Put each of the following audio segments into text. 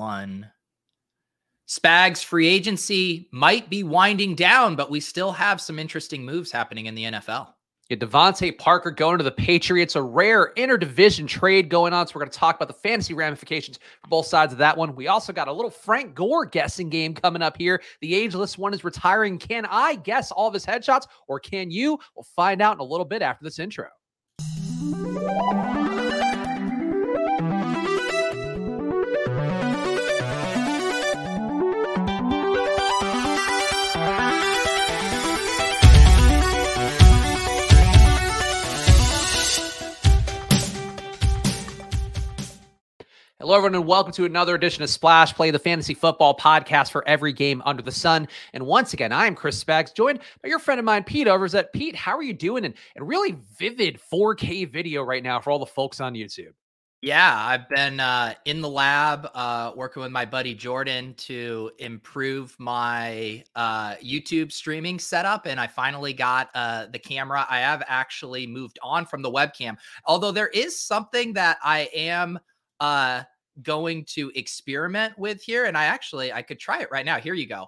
one. Spags free agency might be winding down, but we still have some interesting moves happening in the NFL. Yeah, DeVante Parker going to the Patriots, a rare interdivision trade going on. So we're going to talk about the fantasy ramifications for both sides of that one. We also got a little Frank Gore guessing game coming up here. The ageless one is retiring. Can I guess all of his headshots or can you? We'll find out in a little bit after this intro. Hello, everyone, and welcome to another edition of Splash Play, the fantasy football podcast for every game under the sun. And once again, I am Chris Spags, joined by your friend of mine, Pete Overs. At Pete, how are you doing? And, and really vivid 4K video right now for all the folks on YouTube. Yeah, I've been uh, in the lab uh, working with my buddy Jordan to improve my uh, YouTube streaming setup, and I finally got uh, the camera. I have actually moved on from the webcam, although there is something that I am uh going to experiment with here and i actually i could try it right now here you go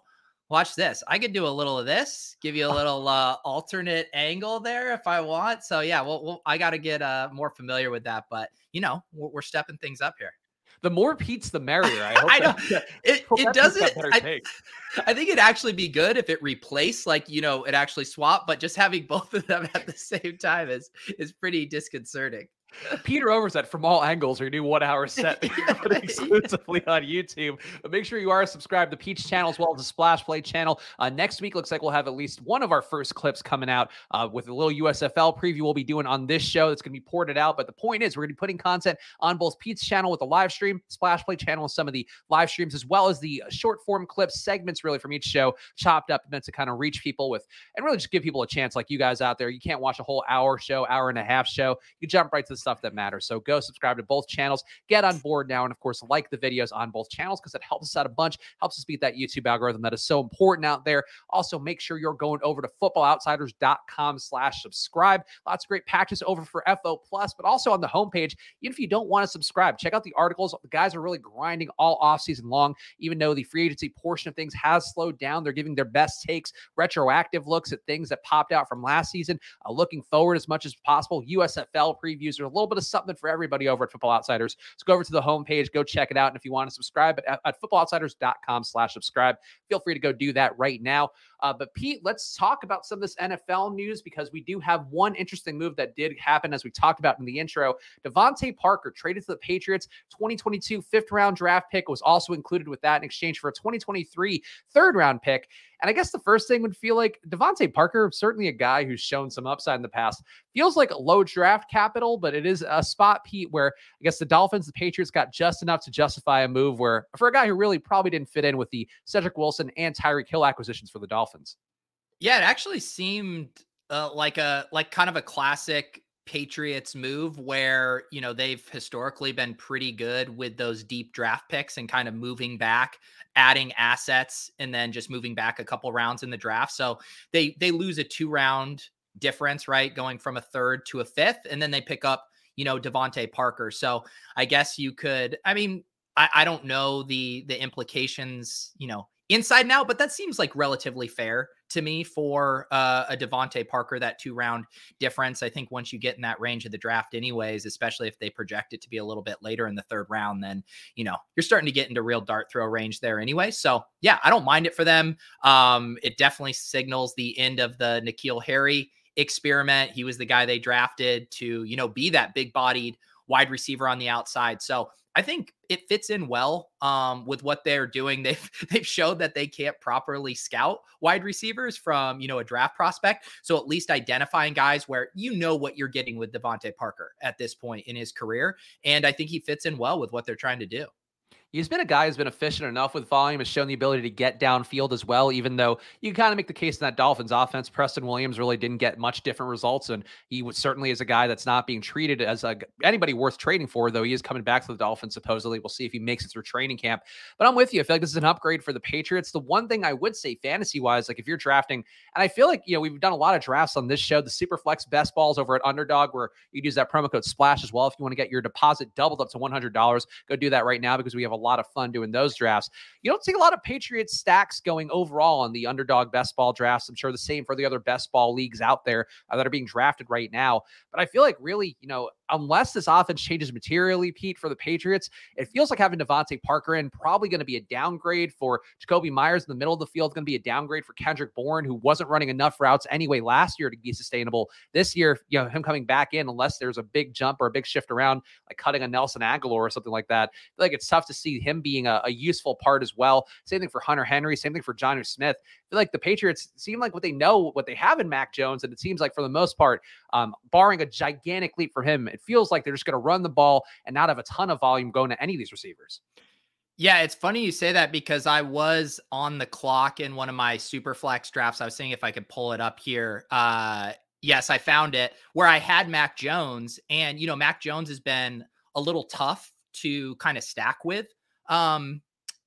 watch this i could do a little of this give you a little uh alternate angle there if i want so yeah well, well i got to get uh more familiar with that but you know we're, we're stepping things up here the more Pete's, the merrier. I hope. I that, it. It doesn't. I, I, think it'd actually be good if it replaced, like you know, it actually swapped. But just having both of them at the same time is is pretty disconcerting. Peter Overzet from all angles, your new one hour set exclusively on YouTube. But make sure you are subscribed to Pete's channel as well as the Splash Play channel. Uh, next week looks like we'll have at least one of our first clips coming out uh, with a little USFL preview we'll be doing on this show that's going to be ported out. But the point is, we're going to be putting content on both Pete's channel with the live stream, Splash Play channel, and some of the live streams, as well as the short form clips, segments really from each show, chopped up meant to kind of reach people with and really just give people a chance like you guys out there. You can't watch a whole hour show, hour and a half show. You jump right to the stuff that matters. So go subscribe to both channels, get on board now, and of course, like the videos on both channels because it helps us out a bunch, helps us beat that YouTube algorithm that is so important out there. Also, make sure you're going over to footballoutsiders.com slash subscribe. Lots of great patches over for FO Plus, but also on the homepage, even if you don't want to subscribe, check out the articles. The guys are really grinding all off season long, even though the free agency portion of things has slowed down. They're giving their best takes, retroactive looks at things that popped out from last season, uh, looking forward as much as possible. USFL previews are little bit of something for everybody over at Football Outsiders. So go over to the homepage, go check it out. And if you want to subscribe at, at footballoutsiders.com slash subscribe, feel free to go do that right now. Uh, but Pete, let's talk about some of this NFL news because we do have one interesting move that did happen as we talked about in the intro. DeVante Parker traded to the Patriots. 2022 fifth round draft pick was also included with that in exchange for a 2023 third round pick. And I guess the first thing would feel like DeVante Parker, certainly a guy who's shown some upside in the past, feels like a low draft capital, but it is a spot, Pete, where I guess the Dolphins, the Patriots got just enough to justify a move where for a guy who really probably didn't fit in with the Cedric Wilson and Tyreek Hill acquisitions for the Dolphins. Yeah, it actually seemed uh, like a like kind of a classic Patriots move where, you know, they've historically been pretty good with those deep draft picks and kind of moving back, adding assets and then just moving back a couple rounds in the draft. So they they lose a two round difference, right? Going from a third to a fifth and then they pick up, you know, DeVante Parker. So I guess you could I mean, I, I don't know the the implications, you know, inside now, but that seems like relatively fair to me for uh, a DeVante Parker, that two round difference. I think once you get in that range of the draft, anyways, especially if they project it to be a little bit later in the third round, then, you know, you're starting to get into real dart throw range there anyway. So, yeah, I don't mind it for them. Um, it definitely signals the end of the N'Keal Harry experiment. He was the guy they drafted to, you know, be that big bodied wide receiver on the outside. So, I think it fits in well um, with what they're doing. They've they've showed that they can't properly scout wide receivers from you know a draft prospect. So at least identifying guys where you know what you're getting with DeVante Parker at this point in his career, and I think he fits in well with what they're trying to do. He's been a guy who's been efficient enough with volume, has shown the ability to get downfield as well, even though you can kind of make the case in that Dolphins offense. Preston Williams really didn't get much different results. And he certainly is a guy that's not being treated as a, anybody worth trading for, though he is coming back to the Dolphins, supposedly. We'll see if he makes it through training camp. But I'm with you. I feel like this is an upgrade for the Patriots. The one thing I would say fantasy wise, like if you're drafting, and I feel like, you know, we've done a lot of drafts on this show, the Superflex best balls over at Underdog, where you use that promo code SPLASH as well. If you want to get your deposit doubled up to $100, go do that right now because we have a lot of fun doing those drafts. You don't see a lot of Patriots stacks going overall on the underdog best ball drafts. I'm sure the same for the other best ball leagues out there uh, that are being drafted right now. But I feel like really, you know, unless this offense changes materially, Pete, for the Patriots, it feels like having DeVante Parker in probably going to be a downgrade for Jakobi Meyers in the middle of the field, going to be a downgrade for Kendrick Bourne, who wasn't running enough routes anyway last year to be sustainable. This year, you know, him coming back in, unless there's a big jump or a big shift around, like cutting a Nelson Agholor or something like that, I feel like it's tough to see him being a, a useful part as well. Same thing for Hunter Henry, same thing for Jonnu Smith. I feel like the Patriots seem like what they know, what they have in Mac Jones, and it seems like for the most part, um, barring a gigantic leap for him, it feels like they're just going to run the ball and not have a ton of volume going to any of these receivers. Yeah, it's funny you say that because I was on the clock in one of my super flex drafts. I was seeing if I could pull it up here. Uh, yes, I found it where I had Mac Jones, and you know, Mac Jones has been a little tough to kind of stack with. Um,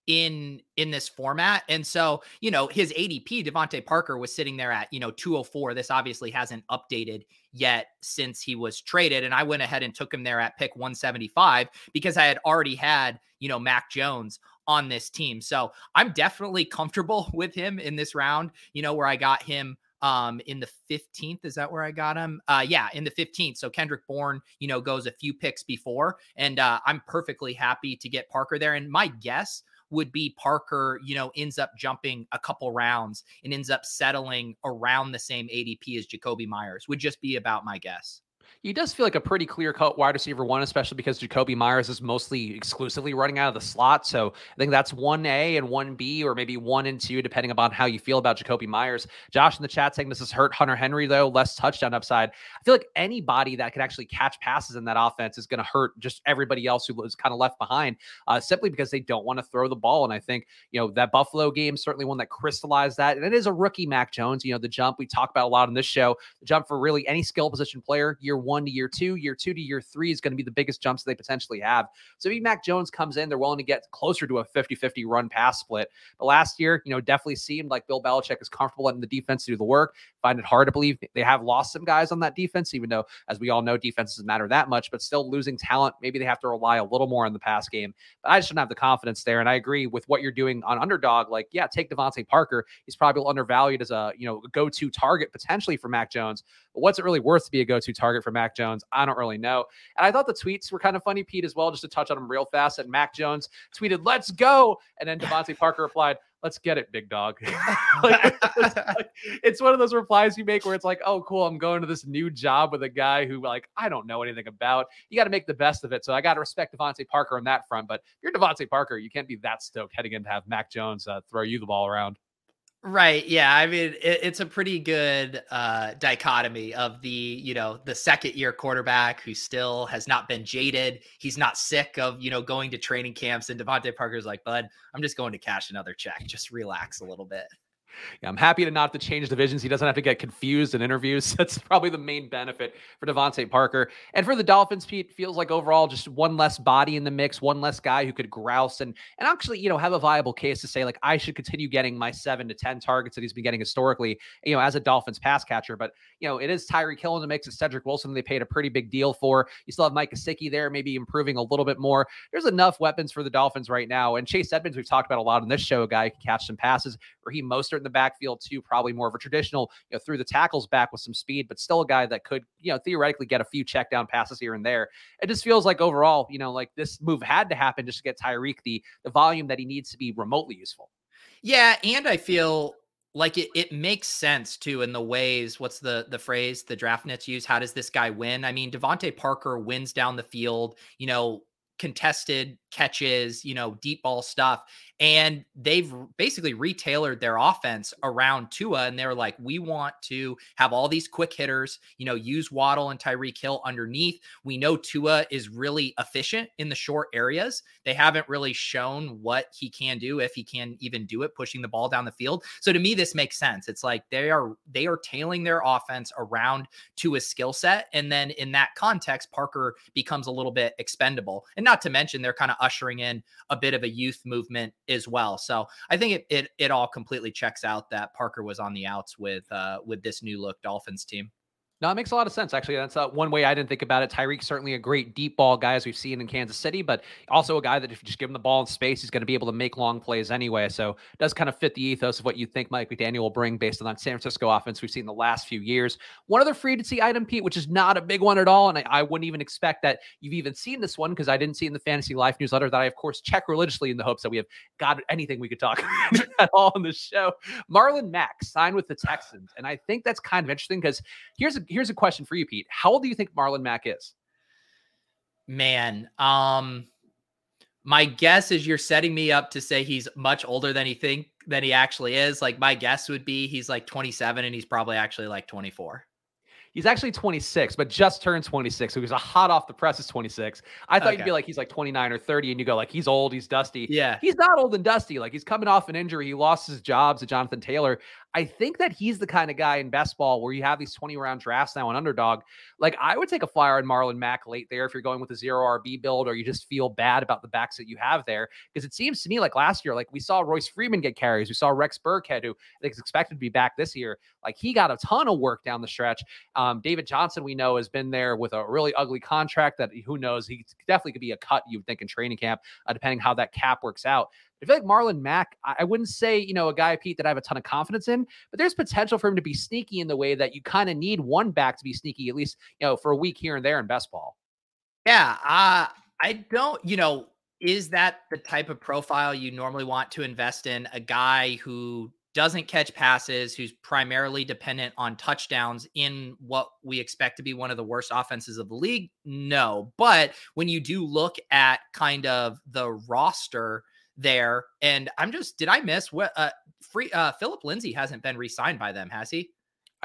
in in this format. And so, you know, his ADP, DeVante Parker, was sitting there at, you know, 204. This obviously hasn't updated yet since he was traded. And I went ahead and took him there at pick 175 because I had already had, you know, Mac Jones on this team. So I'm definitely comfortable with him in this round, you know, where I got him um in the 15th is that where i got him uh yeah in the 15th so kendrick bourne you know goes a few picks before and uh i'm perfectly happy to get parker there and my guess would be Parker, you know, ends up jumping a couple rounds and ends up settling around the same ADP as Jakobi Meyers, would just be about my guess he does feel like a pretty clear cut wide receiver one, especially because Jakobi Meyers is mostly exclusively running out of the slot. So I think that's one A and one B, or maybe one and two, depending upon how you feel about Jakobi Meyers. Josh in the chat saying this has hurt Hunter Henry, though, less touchdown upside. I feel like anybody that can actually catch passes in that offense is going to hurt just everybody else who was kind of left behind uh, simply because they don't want to throw the ball. And I think, you know, that Buffalo game, certainly one that crystallized that. And it is a rookie Mac Jones, you know, the jump we talk about a lot on this show, the jump for really any skill position player, year one one to year two. Year two to year three is going to be the biggest jumps they potentially have. So if Mac Jones comes in, they're willing to get closer to a 50 50 run pass split. But last year, you know, definitely seemed like Bill Belichick is comfortable letting the defense do the work. Find it hard to believe they have lost some guys on that defense, even though, as we all know, defense doesn't matter that much, but still losing talent. Maybe they have to rely a little more on the pass game. But I just don't have the confidence there. And I agree with what you're doing on underdog. Like, yeah, take DeVante Parker. He's probably undervalued as a, you know, go to target potentially for Mac Jones. But what's it really worth to be a go to target for Mac Jones? I don't really know. And I thought the tweets were kind of funny, Pete, as well, just to touch on them real fast. And Mac Jones tweeted, let's go. And then DeVante Parker replied, let's get it, big dog. like, it's, like, it's, one of those replies you make where it's like, oh, cool, I'm going to this new job with a guy who, like, I don't know anything about. You got to make the best of it. So I got to respect DeVante Parker on that front. But if you're DeVante Parker, you can't be that stoked heading in to have Mac Jones uh, throw you the ball around. Right. Yeah. I mean, it, it's a pretty good uh, dichotomy of the, you know, the second year quarterback who still has not been jaded. He's not sick of, you know, going to training camps. And DeVante Parker's like, bud, I'm just going to cash another check. Just relax a little bit. Yeah, I'm happy to not have to change divisions. He doesn't have to get confused in interviews. That's probably the main benefit for DeVante Parker. And for the Dolphins, Pete feels like overall just one less body in the mix, one less guy who could grouse and and actually, you know, have a viable case to say like I should continue getting my seven to ten targets that he's been getting historically, you know, as a Dolphins pass catcher. But you know, it is Tyreek Hill in the mix. It's Cedric Wilson. They paid a pretty big deal for. You still have Mike Gesicki there, maybe improving a little bit more. There's enough weapons for the Dolphins right now. And Chase Edmonds, we've talked about a lot on this show, a guy who can catch some passes. Raheem Mostert in the backfield too probably more of a traditional, you know, through the tackles back with some speed, but still a guy that could, you know, theoretically get a few check down passes here and there. It just feels like overall, you know, like this move had to happen just to get Tyreek the the volume that he needs to be remotely useful. Yeah, and I feel like it, it makes sense too in the ways what's the the phrase the draftniks use how does this guy win i mean DeVante Parker wins down the field you know contested catches, you know, deep ball stuff. And they've basically retailored their offense around Tua. And they're like, we want to have all these quick hitters, you know, use Waddle and Tyreek Hill underneath. We know Tua is really efficient in the short areas. They haven't really shown what he can do, if he can even do it, pushing the ball down the field. So to me, this makes sense. It's like they are they are tailing their offense around Tua's skill set. And then in that context, Parker becomes a little bit expendable. And not to mention they're kind of ushering in a bit of a youth movement as well. So I think it it, it all completely checks out that Parker was on the outs with uh, with this new look Dolphins team. No, it makes a lot of sense. Actually, that's uh, one way I didn't think about it. Tyreek's certainly a great deep ball guy, as we've seen in Kansas City, but also a guy that if you just give him the ball in space, he's going to be able to make long plays anyway. So does kind of fit the ethos of what you think Mike McDaniel will bring based on that San Francisco offense we've seen the last few years. One other free agency item, Pete, which is not a big one at all, and I, I wouldn't even expect that you've even seen this one because I didn't see in the Fantasy Life newsletter that I, of course, check religiously in the hopes that we have got anything we could talk about at all on the show. Marlon Mack signed with the Texans, and I think that's kind of interesting because here's a here's a question for you, Pete. How old do you think Marlon Mack is? Man, um, my guess is you're setting me up to say he's much older than he think than he actually is. Like my guess would be he's like 27 and he's probably actually like 24. He's actually 26, but just turned 26. So he was a hot off the press is 26. I thought okay. you'd be like, he's like 29 or 30, and you go like, he's old, he's dusty. Yeah. He's not old and dusty. Like he's coming off an injury. He lost his job to Jonathan Taylor. I think that he's the kind of guy in best ball where you have these 20 round drafts now on underdog. Like I would take a flyer on Marlon Mack late there if you're going with a zero RB build or you just feel bad about the backs that you have there. Because it seems to me like last year, like we saw Royce Freeman get carries. We saw Rex Burkhead, who is expected to be back this year. Like he got a ton of work down the stretch. Um, David Johnson, we know, has been there with a really ugly contract that who knows, he definitely could be a cut, you would think, in training camp, uh, depending how that cap works out. I feel like Marlon Mack, I wouldn't say, you know, a guy, Pete, that I have a ton of confidence in, but there's potential for him to be sneaky in the way that you kind of need one back to be sneaky, at least, you know, for a week here and there in best ball. Yeah. Uh, I don't, you know, is that the type of profile you normally want to invest in? A guy who doesn't catch passes, who's primarily dependent on touchdowns in what we expect to be one of the worst offenses of the league? No. But when you do look at kind of the roster, there. And I'm just, did I miss what? Uh, free uh, Philip Lindsay hasn't been re-signed by them, has he?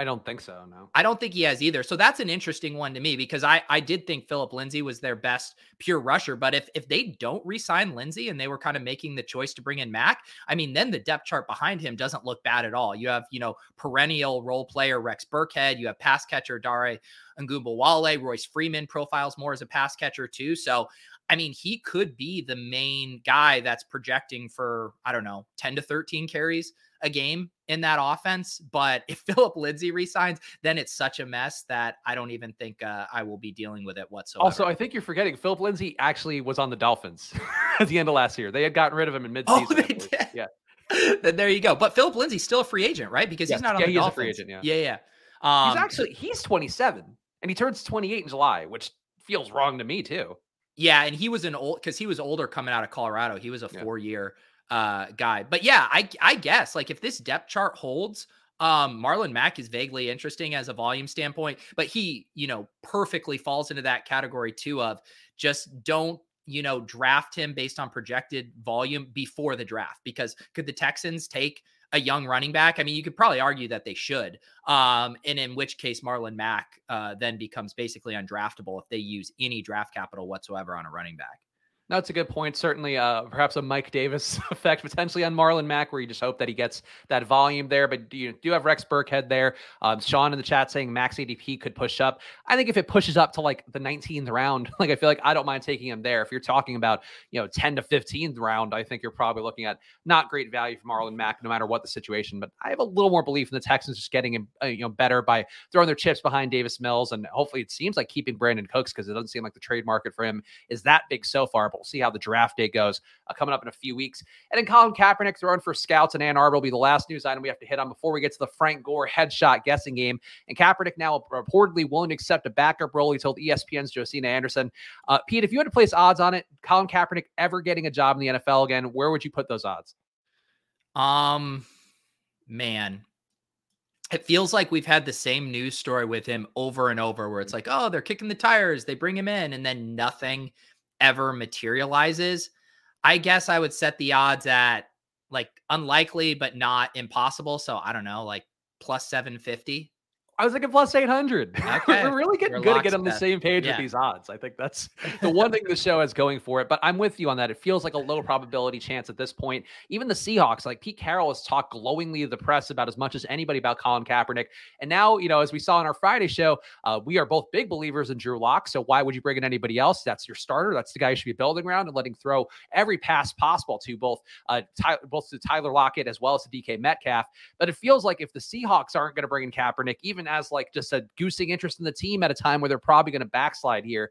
I don't think so. No, I don't think he has either. So that's an interesting one to me because I I did think Philip Lindsay was their best pure rusher. But if if they don't re-sign Lindsay and they were kind of making the choice to bring in Mac, I mean, then the depth chart behind him doesn't look bad at all. You have you know perennial role player Rex Burkhead, you have pass catcher Dare Ogunbowale, Royce Freeman profiles more as a pass catcher too. So I mean, he could be the main guy that's projecting for, I don't know, 10 to 13 carries a game in that offense. But if Philip Lindsay resigns, then it's such a mess that I don't even think uh, I will be dealing with it whatsoever. Also, I think you're forgetting Philip Lindsay actually was on the Dolphins at the end of last year. They had gotten rid of him in midseason. Oh, they did. Yeah. then there you go. But Philip Lindsay's still a free agent, right? Because yes. he's not on yeah, the he's Dolphins. a free agent. Yeah. Yeah. Yeah. Um, he's actually he's 27 and he turns 28 in July, which feels wrong to me too. Yeah, and he was an old because he was older coming out of Colorado. He was a four year uh, guy. But yeah, I I guess like if this depth chart holds, um, Marlon Mack is vaguely interesting as a volume standpoint, but he you know perfectly falls into that category too of just don't you know draft him based on projected volume before the draft because could the Texans take a young running back. I mean, you could probably argue that they should. Um, and in which case, Marlon Mack uh, then becomes basically undraftable if they use any draft capital whatsoever on a running back. That's a good point. Certainly, uh, perhaps a Mike Davis effect potentially on Marlon Mack, where you just hope that he gets that volume there. But you do have Rex Burkhead there. Um, Sean in the chat saying Mack's ADP could push up. I think if it pushes up to like the 19th round, like I feel like I don't mind taking him there. If you're talking about you know 10 to 15th round, I think you're probably looking at not great value for Marlon Mack, no matter what the situation. But I have a little more belief in the Texans just getting him uh, you know better by throwing their chips behind Davis Mills, and hopefully it seems like keeping Brandin Cooks because it doesn't seem like the trade market for him is that big so far. But we'll see how the draft day goes uh, coming up in a few weeks. And then Colin Kaepernick throwing for scouts in Ann Arbor will be the last news item we have to hit on before we get to the Frank Gore headshot guessing game. And Kaepernick now reportedly willing to accept a backup role. He told ESPN's Josina Anderson. Uh, Pete, if you had to place odds on it, Colin Kaepernick ever getting a job in the NFL again, where would you put those odds? Um, man, it feels like we've had the same news story with him over and over where it's like, oh, they're kicking the tires, they bring him in, and then nothing ever materializes. I guess I would set the odds at like unlikely, but not impossible. So I don't know, like plus 750. I was thinking plus 800. Okay. We're really getting We're good at getting on the same page yeah. with these odds. I think that's the one thing the show has going for it. But I'm with you on that. It feels like a low probability chance at this point. Even the Seahawks, like Pete Carroll has talked glowingly to the press about as much as anybody about Colin Kaepernick. And now, you know, as we saw in our Friday show, uh, we are both big believers in Drew Lock. So why would you bring in anybody else? That's your starter. That's the guy you should be building around and letting throw every pass possible to both uh, Ty- both to Tyler Lockett as well as to DK Metcalf. But it feels like if the Seahawks aren't going to bring in Kaepernick, even as like just a goosing interest in the team at a time where they're probably going to backslide here.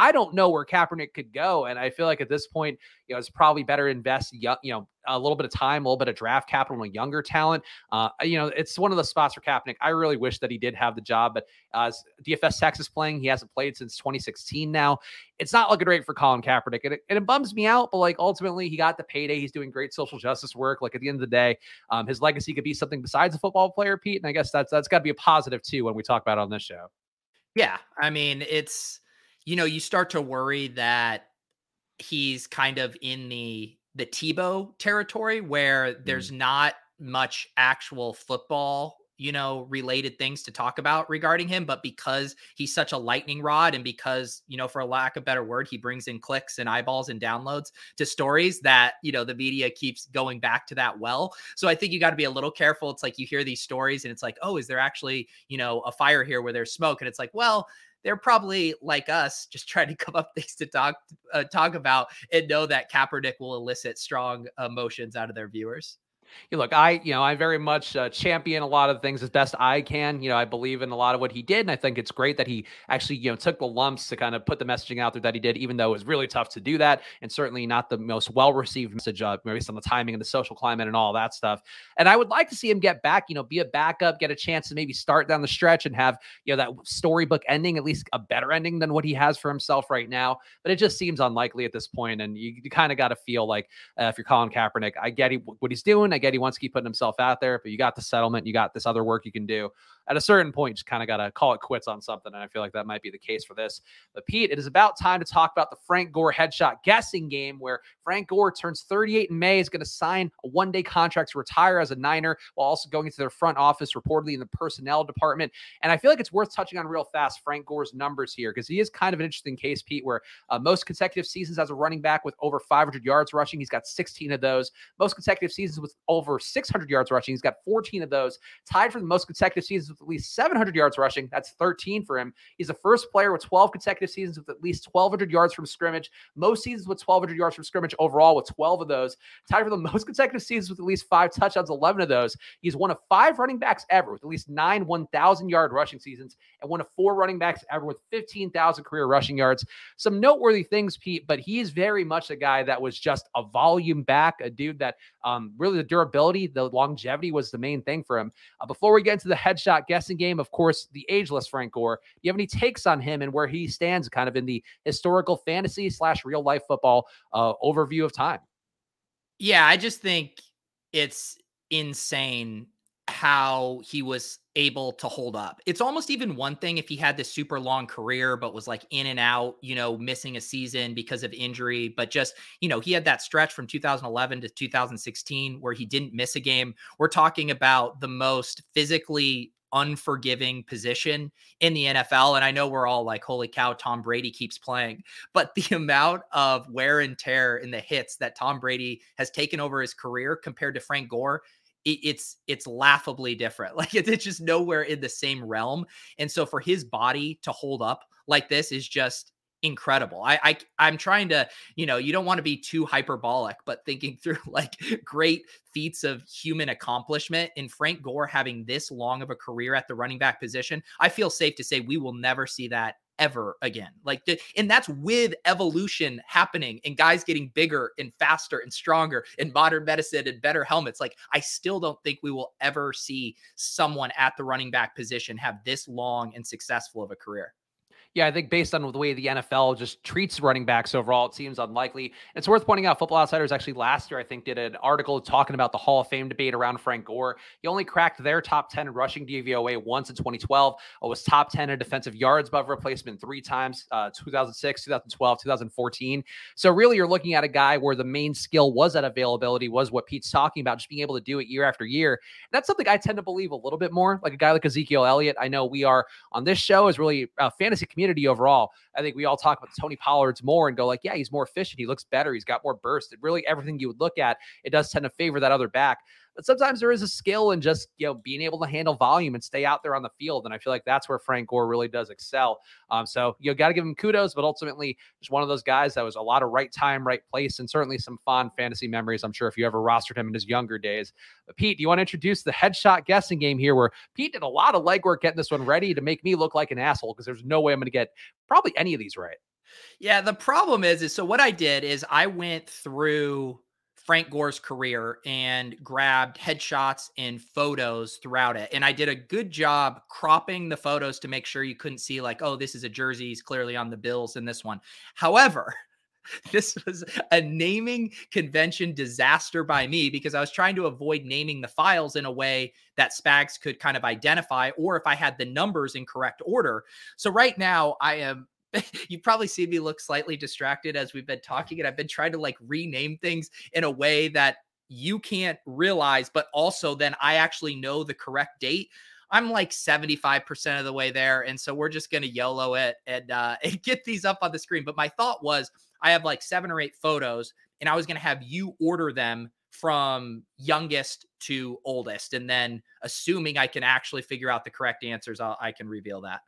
I don't know where Kaepernick could go. And I feel like at this point, you know, it's probably better invest, you know, a little bit of time, a little bit of draft capital on younger talent. Uh, you know, it's one of the spots for Kaepernick. I really wish that he did have the job, but uh, DFS Texas playing, he hasn't played since 2016 now. It's not looking great for Colin Kaepernick. And it, and it bums me out, but like ultimately he got the payday. He's doing great social justice work. Like at the end of the day, um, his legacy could be something besides a football player, Pete. And I guess that's that's got to be a positive too when we talk about on this show. Yeah. I mean, it's you know, you start to worry that he's kind of in the the Tebow territory where mm. there's not much actual football you know, related things to talk about regarding him. But because he's such a lightning rod and because, you know, for a lack of better word, he brings in clicks and eyeballs and downloads to stories that, you know, the media keeps going back to that well. So I think you got to be a little careful. It's like you hear these stories and it's like, oh, is there actually, you know, a fire here where there's smoke? And it's like, well, they're probably like us, just trying to come up things to talk uh, talk about and know that Kaepernick will elicit strong emotions out of their viewers you look, I, you know, I very much uh, champion a lot of things as best I can. You know, I believe in a lot of what he did, and I think it's great that he actually, you know, took the lumps to kind of put the messaging out there that he did, even though it was really tough to do that, and certainly not the most well received message, uh, based on the timing and the social climate and all that stuff. And I would like to see him get back, you know, be a backup, get a chance to maybe start down the stretch and have, you know, that storybook ending, at least a better ending than what he has for himself right now. But it just seems unlikely at this point, and you, you kind of got to feel like uh, if you're Colin Kaepernick, I get he, what he's doing. I get he wants to keep putting himself out there, but you got the settlement, you got this other work you can do at a certain point, just kind of got to call it quits on something. And I feel like that might be the case for this. But Pete, it is about time to talk about the Frank Gore headshot guessing game where Frank Gore turns 38 in May, is going to sign a one day contract to retire as a Niner while also going into their front office, reportedly in the personnel department. And I feel like it's worth touching on real fast Frank Gore's numbers here because he is kind of an interesting case, Pete, where uh, most consecutive seasons as a running back with over 500 yards rushing, he's got 16 of those. Most consecutive seasons with over 600 yards rushing, he's got 14 of those. Tied for the most consecutive seasons with at least 700 yards rushing. That's 13 for him. He's the first player with 12 consecutive seasons with at least 1,200 yards from scrimmage. Most seasons with 1,200 yards from scrimmage overall, with 12 of those. Tied for the most consecutive seasons with at least five touchdowns, 11 of those. He's one of five running backs ever with at least nine 1,000 yard rushing seasons, and one of four running backs ever with 15,000 career rushing yards. Some noteworthy things, Pete, but he's very much a guy that was just a volume back, a dude that um, really the durability, the longevity was the main thing for him. Uh, before we get into the headshot guessing game, of course, the ageless Frank Gore. Do you have any takes on him and where he stands kind of in the historical fantasy slash real life football uh, overview of time? Yeah, I just think it's insane how he was able to hold up. It's almost even one thing if he had this super long career, but was like in and out, you know, missing a season because of injury. But just, you know, he had that stretch from 2011 to 2016 where he didn't miss a game. We're talking about the most physically unforgiving position in the NFL. And I know we're all like, holy cow, Tom Brady keeps playing. But the amount of wear and tear in the hits that Tom Brady has taken over his career compared to Frank Gore. it's it's laughably different. Like it's just nowhere in the same realm. And so for his body to hold up like this is just incredible. I, I I'm trying to, you know, you don't want to be too hyperbolic, but thinking through like great feats of human accomplishment and Frank Gore having this long of a career at the running back position, I feel safe to say we will never see that ever again. Like, and that's with evolution happening and guys getting bigger and faster and stronger and modern medicine and better helmets. Like, I still don't think we will ever see someone at the running back position have this long and successful of a career. Yeah, I think based on the way the NFL just treats running backs overall, it seems unlikely. It's worth pointing out Football Outsiders actually last year, I think, did an article talking about the Hall of Fame debate around Frank Gore. He only cracked their top 10 in rushing DVOA once in 2012, it was top 10 in defensive yards above replacement three times, uh, 2006, 2012, 2014. So really, you're looking at a guy where the main skill was that availability, was what Pete's talking about, just being able to do it year after year. And that's something I tend to believe a little bit more. Like a guy like Ezekiel Elliott, I know we are on this show is really a fantasy community community overall. I think we all talk about Tony Pollard's more and go like, yeah, he's more efficient. He looks better. He's got more burst. Really, everything you would look at, it does tend to favor that other back. But sometimes there is a skill in just you know being able to handle volume and stay out there on the field. And I feel like that's where Frank Gore really does excel. Um, so you got to give him kudos, but ultimately just one of those guys that was a lot of right time, right place, and certainly some fond fantasy memories. I'm sure if you ever rostered him in his younger days. But Pete, do you want to introduce the headshot guessing game here, where Pete did a lot of legwork getting this one ready to make me look like an asshole because there's no way I'm going to get probably any of these right. Yeah, the problem is, is so what I did is I went through Frank Gore's career and grabbed headshots and photos throughout it. And I did a good job cropping the photos to make sure you couldn't see, like, oh, this is a jersey. He's clearly on the Bills in this one. However, this was a naming convention disaster by me because I was trying to avoid naming the files in a way that Spags could kind of identify, or if I had the numbers in correct order. So right now, I am you probably see me look slightly distracted as we've been talking, and I've been trying to like rename things in a way that you can't realize, but also then I actually know the correct date. I'm like 75% of the way there. And so we're just going to YOLO it and, uh, and get these up on the screen. But my thought was I have like seven or eight photos, and I was going to have you order them from youngest to oldest. And then assuming I can actually figure out the correct answers, I'll, I can reveal that.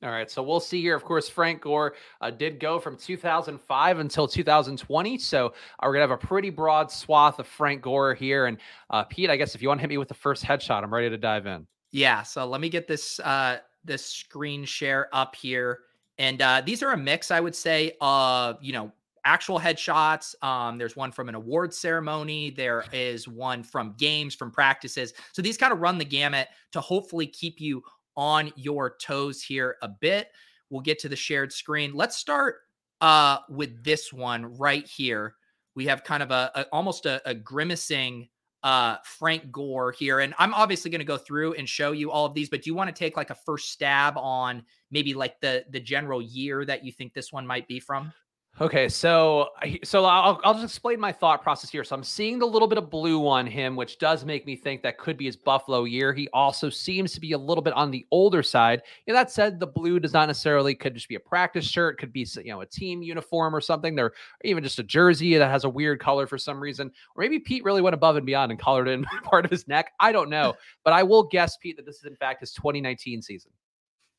All right, so we'll see here. Of course, Frank Gore uh, did go from 2005 until 2020, so uh, we're gonna have a pretty broad swath of Frank Gore here. And uh, Pete, I guess if you want to hit me with the first headshot, I'm ready to dive in. Yeah, so let me get this uh, this screen share up here, and uh, these are a mix, I would say, of you know actual headshots. Um, there's one from an award ceremony. There is one from games, from practices. So these kind of run the gamut to hopefully keep you on your toes here a bit. We'll get to the shared screen. Let's start uh, with this one right here. We have kind of a, a almost a, a, grimacing uh, Frank Gore here, and I'm obviously going to go through and show you all of these. But do you want to take like a first stab on maybe like the the general year that you think this one might be from? Okay, so so I'll I'll just explain my thought process here. So I'm seeing the little bit of blue on him, which does make me think that could be his Buffalo year. He also seems to be a little bit on the older side. And that said, the blue does not necessarily could just be a practice shirt, could be you know a team uniform or something. There, even just a jersey that has a weird color for some reason, or maybe Pete really went above and beyond and colored in part of his neck. I don't know, but I will guess Pete that this is in fact his 2019 season.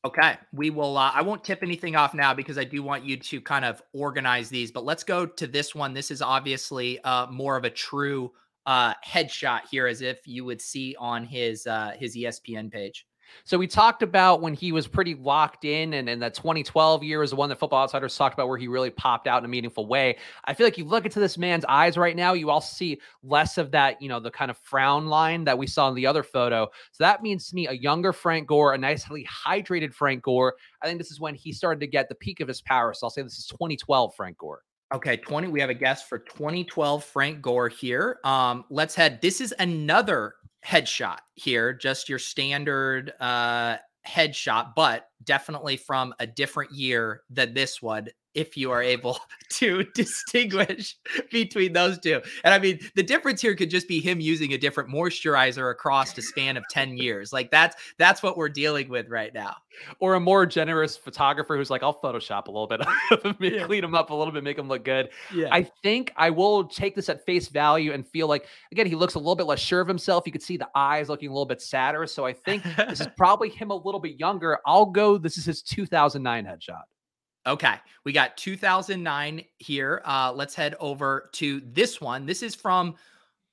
Okay, we will. Uh, I won't tip anything off now because I do want you to kind of organize these. But let's go to this one. This is obviously uh, more of a true uh, headshot here, as if you would see on his uh, his ESPN page. So we talked about when he was pretty locked in, and, and that 2012 year is the one that Football Outsiders talked about where he really popped out in a meaningful way. I feel like you look into this man's eyes right now, you all see less of that, you know, the kind of frown line that we saw in the other photo. So that means to me a younger Frank Gore, a nicely hydrated Frank Gore. I think this is when he started to get the peak of his power. So I'll say this is 2012 Frank Gore. Okay, 20. We have a guest for 2012 Frank Gore here. Um, let's head. This is another headshot here, just your standard uh, headshot, but definitely from a different year than this one if you are able to distinguish between those two. And I mean, the difference here could just be him using a different moisturizer across a span of 10 years. Like that's that's what we're dealing with right now. Or a more generous photographer who's like, I'll Photoshop a little bit of him, yeah. clean him up a little bit, make him look good. Yeah. I think I will take this at face value and feel like again, he looks a little bit less sure of himself. You could see the eyes looking a little bit sadder. So I think this is probably him a little bit younger. I'll go, this is his 2009 headshot. Okay, we got 2009 here. Uh, let's head over to this one. This is from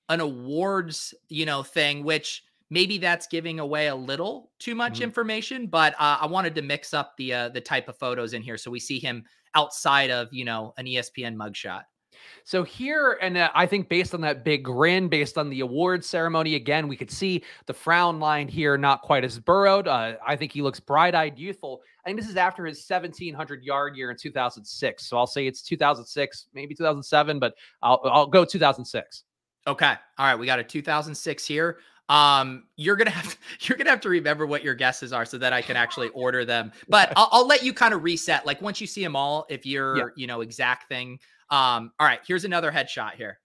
an awards, you know, thing, which maybe that's giving away a little too much mm-hmm. information. But uh, I wanted to mix up the uh, the type of photos in here, so we see him outside of you know an ESPN mugshot. So here, and uh, I think based on that big grin, based on the award ceremony, again, we could see the frown line here not quite as burrowed. Uh, I think he looks bright-eyed, youthful. I think this is after his 1700 yard year in 2006. So I'll say it's 2006, maybe 2007, but I'll I'll go 2006. Okay. All right. We got a 2006 here. Um, you're gonna have to, you're gonna have to remember what your guesses are so that I can actually order them. But I'll, I'll let you kind of reset. Like once you see them all, if you're yeah. you know exact thing um, all right, here's another headshot here.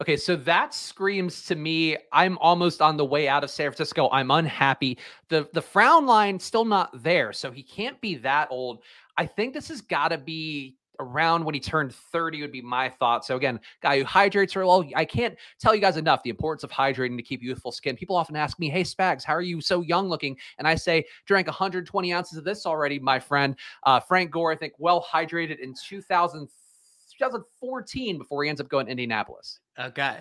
Okay, so that screams to me I'm almost on the way out of San Francisco. I'm unhappy. The the frown line still not there, so he can't be that old. I think this has got to be around when he turned 30 would be my thought. So again, guy who hydrates very well. I can't tell you guys enough the importance of hydrating to keep youthful skin. People often ask me, "Hey Spags, how are you so young looking?" And I say, "Drank 120 ounces of this already, my friend." Uh, Frank Gore, I think, well hydrated in 2000, 2014 before he ends up going to Indianapolis. Okay.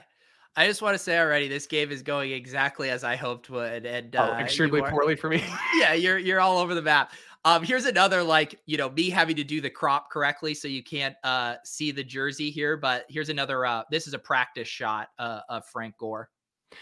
I just want to say already, this game is going exactly as I hoped would, and oh, uh, extremely poorly for me. yeah, you're you're all over the map. Um, here's another like you know me having to do the crop correctly, so you can't uh see the jersey here. But here's another. Uh, this is a practice shot uh, of Frank Gore.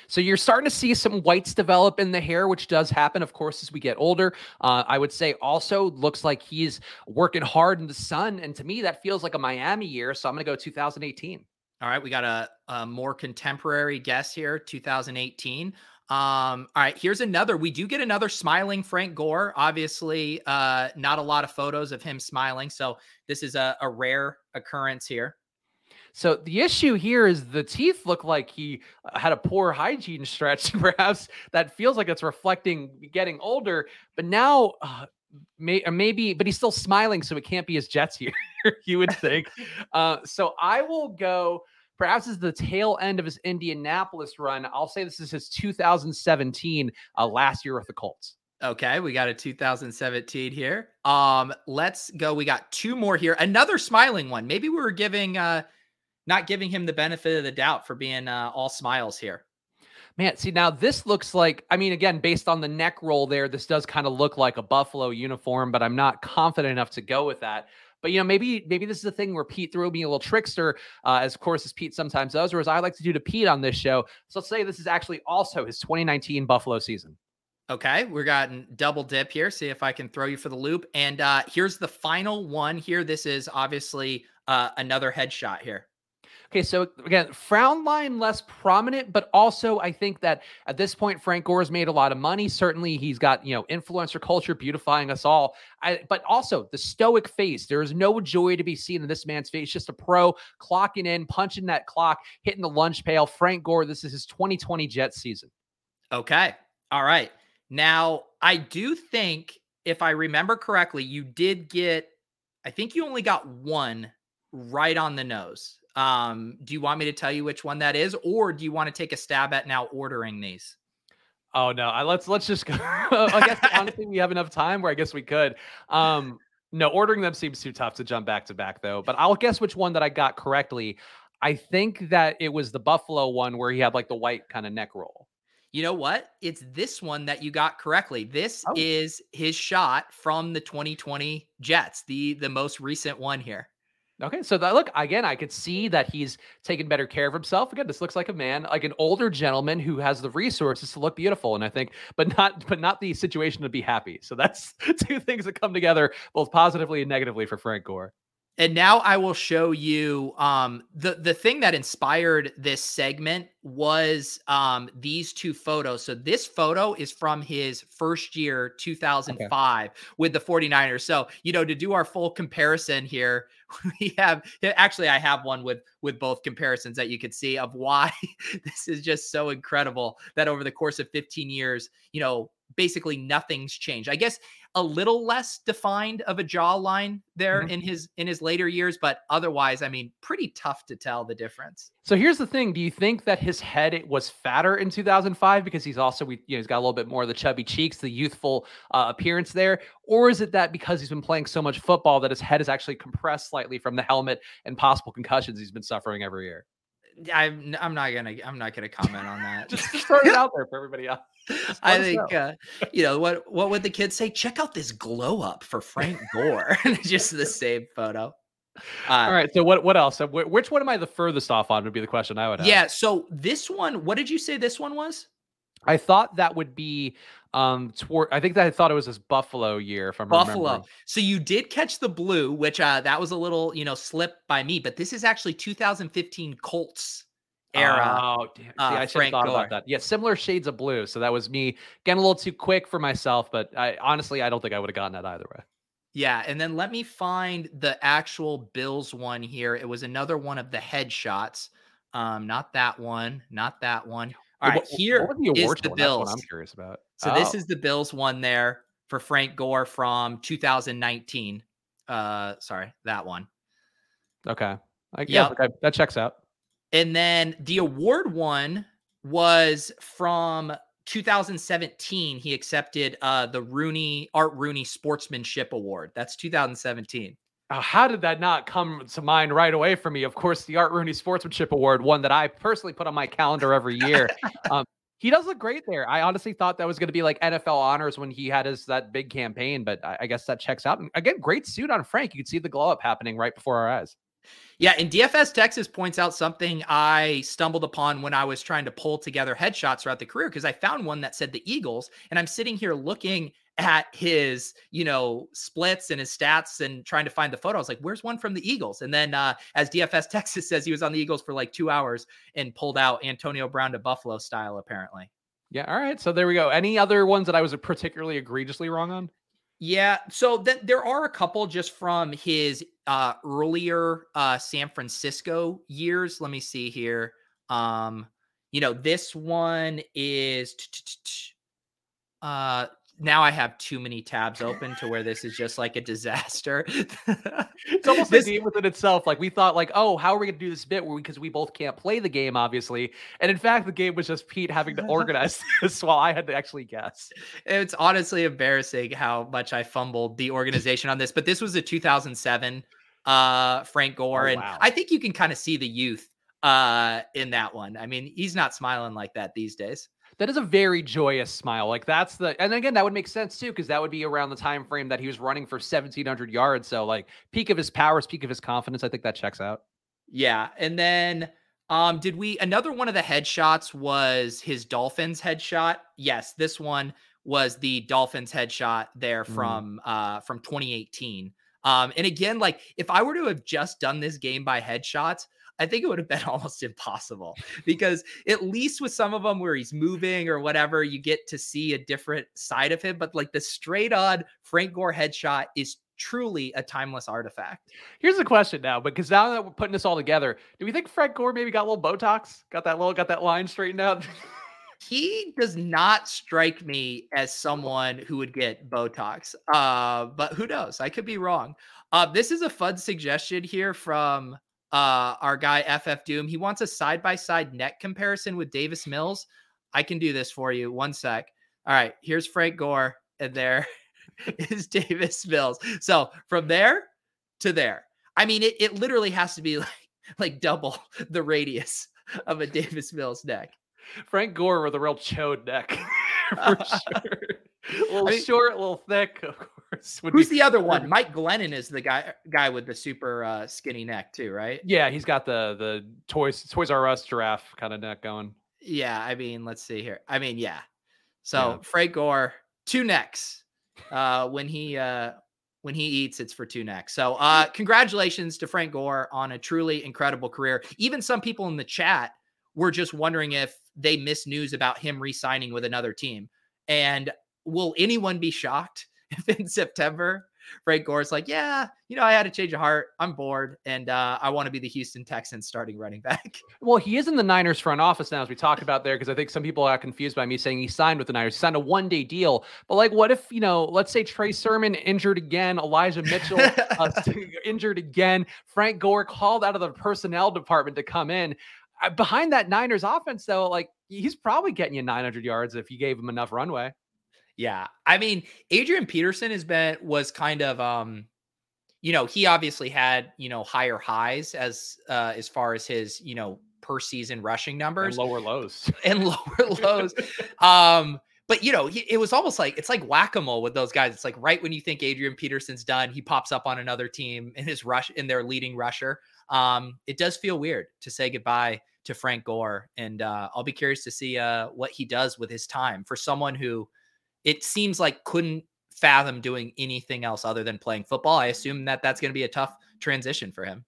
So you're starting to see some whites develop in the hair, which does happen, of course, as we get older. Uh, I would say also looks like he's working hard in the sun, and to me that feels like a Miami year. So I'm going to go 2018. All right, we got a, a more contemporary guess here, 2018. Um, all right, here's another. We do get another smiling Frank Gore. Obviously, uh, not a lot of photos of him smiling. So this is a, a rare occurrence here. So the issue here is the teeth look like he uh, had a poor hygiene stretch. Perhaps that feels like it's reflecting getting older. But now, uh, may, maybe, but he's still smiling, so it can't be his Jets here. you would think. Uh, so I will go. Perhaps is the tail end of his Indianapolis run. I'll say this is his 2017 uh, last year with the Colts. Okay, we got a 2017 here. Um, let's go. We got two more here. Another smiling one. Maybe we were giving uh not giving him the benefit of the doubt for being uh, all smiles here. Man, see now this looks like I mean again based on the neck roll there this does kind of look like a buffalo uniform but I'm not confident enough to go with that. But you know, maybe maybe this is a thing where Pete threw me a little trickster, uh, as of course as Pete sometimes does, or as I like to do to Pete on this show. So let's say this is actually also his 2019 Buffalo season. Okay, we're gotten double dip here. See if I can throw you for the loop. And uh, here's the final one here. This is obviously uh, another headshot here. Okay, so again, frown line less prominent, but also I think that at this point, Frank Gore has made a lot of money. Certainly, he's got you know influencer culture beautifying us all. I, but also the stoic face. There is no joy to be seen in this man's face. Just a pro clocking in, punching that clock, hitting the lunch pail. Frank Gore. This is his 2020 Jets season. Okay, all right. Now I do think, if I remember correctly, you did get. I think you only got one right on the nose. Um, do you want me to tell you which one that is, or do you want to take a stab at now ordering these? Oh no, I, let's let's just go. I guess honestly, we have enough time where I guess we could. Um, no, ordering them seems too tough to jump back to back though. But I'll guess which one that I got correctly. I think that it was the Buffalo one where he had like the white kind of neck roll. You know what? It's this one that you got correctly. This oh. is his shot from the 2020 Jets, the the most recent one here. Okay, so that look again, I could see that he's taken better care of himself. Again, this looks like a man, like an older gentleman who has the resources to look beautiful, and I think, but not, but not the situation to be happy. So that's two things that come together both positively and negatively for Frank Gore. And now I will show you um, the the thing that inspired this segment was um, these two photos. So this photo is from his first year 2005 okay. with the 49ers. So, you know, to do our full comparison here, we have actually I have one with with both comparisons that you could see of why this is just so incredible that over the course of 15 years, you know, basically nothing's changed. I guess a little less defined of a jawline there mm-hmm. in his in his later years, but otherwise, I mean, pretty tough to tell the difference. So here's the thing: Do you think that his head was fatter in 2005 because he's also you know he's got a little bit more of the chubby cheeks, the youthful uh, appearance there, or is it that because he's been playing so much football that his head is actually compressed slightly from the helmet and possible concussions he's been suffering every year? I'm I'm not gonna I'm not gonna comment on that. just throw it out there for everybody else. I think uh, you know what what would the kids say? Check out this glow up for Frank Gore. just the same photo. Uh, All right. So what what else? Which one am I the furthest off on? Would be the question I would have. Yeah. So this one, what did you say this one was? I thought that would be um toward I think that I thought it was this Buffalo year from Buffalo. So you did catch the blue, which uh that was a little, you know, slip by me, but this is actually 2015 Colts era. Oh, damn. See, uh, I should have thought Gore. about that. Yeah, similar shades of blue. So that was me getting a little too quick for myself, but I honestly I don't think I would have gotten that either way. Yeah, and then let me find the actual Bills one here. It was another one of the headshots. Um, not that one, not that one. All right, what, here what the is the Bills. I'm curious about. So oh. this is the Bills one there for Frank Gore from 2019. Uh, sorry, that one. Okay. I guess Yep. okay, that checks out. And then the award one was from 2017. He accepted uh, the Rooney Art Rooney Sportsmanship Award. That's 2017. Uh, how did that not come to mind right away for me? Of course, the Art Rooney Sportsmanship Award, one that I personally put on my calendar every year. um, he does look great there. I honestly thought that was going to be like NFL honors when he had his that big campaign, but I, I guess that checks out. And again, great suit on Frank. You can see the glow up happening right before our eyes. Yeah, and DFS Texas points out something I stumbled upon when I was trying to pull together headshots throughout the career because I found one that said the Eagles, and I'm sitting here looking at his, you know, splits and his stats and trying to find the photo. I was like, "Where's one from the Eagles?" And then, uh, as DFS Texas says, he was on the Eagles for like two hours and pulled out Antonio Brown to Buffalo style, apparently. Yeah. All right. So there we go. Any other ones that I was particularly egregiously wrong on? Yeah, so th- there are a couple just from his uh, earlier uh, San Francisco years. Let me see here. Um, you know, this one is uh now I have too many tabs open to where this is just like a disaster. it's almost this, a game within itself. Like we thought, like, oh, how are we gonna do this bit? Because we both can't play the game, obviously. And in fact, the game was just Pete having to organize this while I had to actually guess. It's honestly embarrassing how much I fumbled the organization on this. But this was a 2007 uh Frank Gore, Oh, and. I think you can kind of see the youth uh in that one. I mean, he's not smiling like that these days. That is a very joyous smile. Like that's the, and again, that would make sense too, because that would be around the time frame that he was running for 1,700 yards. So like peak of his powers, peak of his confidence. I think that checks out. Yeah, and then um did we another one of the headshots was his Dolphins headshot? Yes, this one was the Dolphins headshot there Mm. from uh from 2018. Um and again like if I were to have just done this game by headshots, I think it would have been almost impossible because at least with some of them where he's moving or whatever, you get to see a different side of him. But like the straight on Frank Gore headshot is truly a timeless artifact. Here's the question now, because now that we're putting this all together, do we think Frank Gore maybe got a little Botox? Got that little, got that line straightened out? he does not strike me as someone who would get Botox. Uh, but who knows? I could be wrong. Uh, this is a fun suggestion here from uh, our guy FF Doom. He wants a side by side neck comparison with Davis Mills. I can do this for you. One sec. All right, here's Frank Gore, and there is Davis Mills. So from there to there, I mean, it, it literally has to be like like double the radius of a Davis Mills neck. Frank Gore with a real chode neck for sure. A little I mean- short, a little thick, of course. Would Who's be- the other one? Mike Glennon is the guy guy with the super uh, skinny neck too, right? Yeah, he's got the the toys Toys R Us giraffe kind of neck going. Yeah, I mean, let's see here. I mean, yeah. So Yeah. Frank Gore, two necks. Uh, when he uh, when he eats, it's for two necks. So uh, congratulations to Frank Gore on a truly incredible career. Even some people in the chat were just wondering if they missed news about him re-signing with another team. And will anyone be shocked if in September Frank Gore's like, yeah, you know, I had a change of heart. I'm bored, and uh, I want to be the Houston Texans starting running back. Well, he is in the Niners front office now, as we talked about there, because I think some people are confused by me saying he signed with the Niners, signed a one day deal. But like, what if you know, let's say Trey Sermon injured again, Elijah Mitchell uh, injured again, Frank Gore called out of the personnel department to come in. Uh, behind that Niners offense, though, like he's probably getting you 900 yards if you gave him enough runway. Yeah. I mean, Adrian Peterson has been was kind of um you know, he obviously had, you know, higher highs as uh as far as his, you know, per season rushing And numbers lower lows. and lower lows. Um but you know, he, it was almost like it's like whack-a-mole with those guys. It's like right when you think Adrian Peterson's done, he pops up on another team in his rush in their leading rusher. Um it does feel weird to say goodbye to Frank Gore and uh I'll be curious to see uh what he does with his time for someone who it seems like couldn't fathom doing anything else other than playing football. I mm. assume that that's going to be a tough transition for him.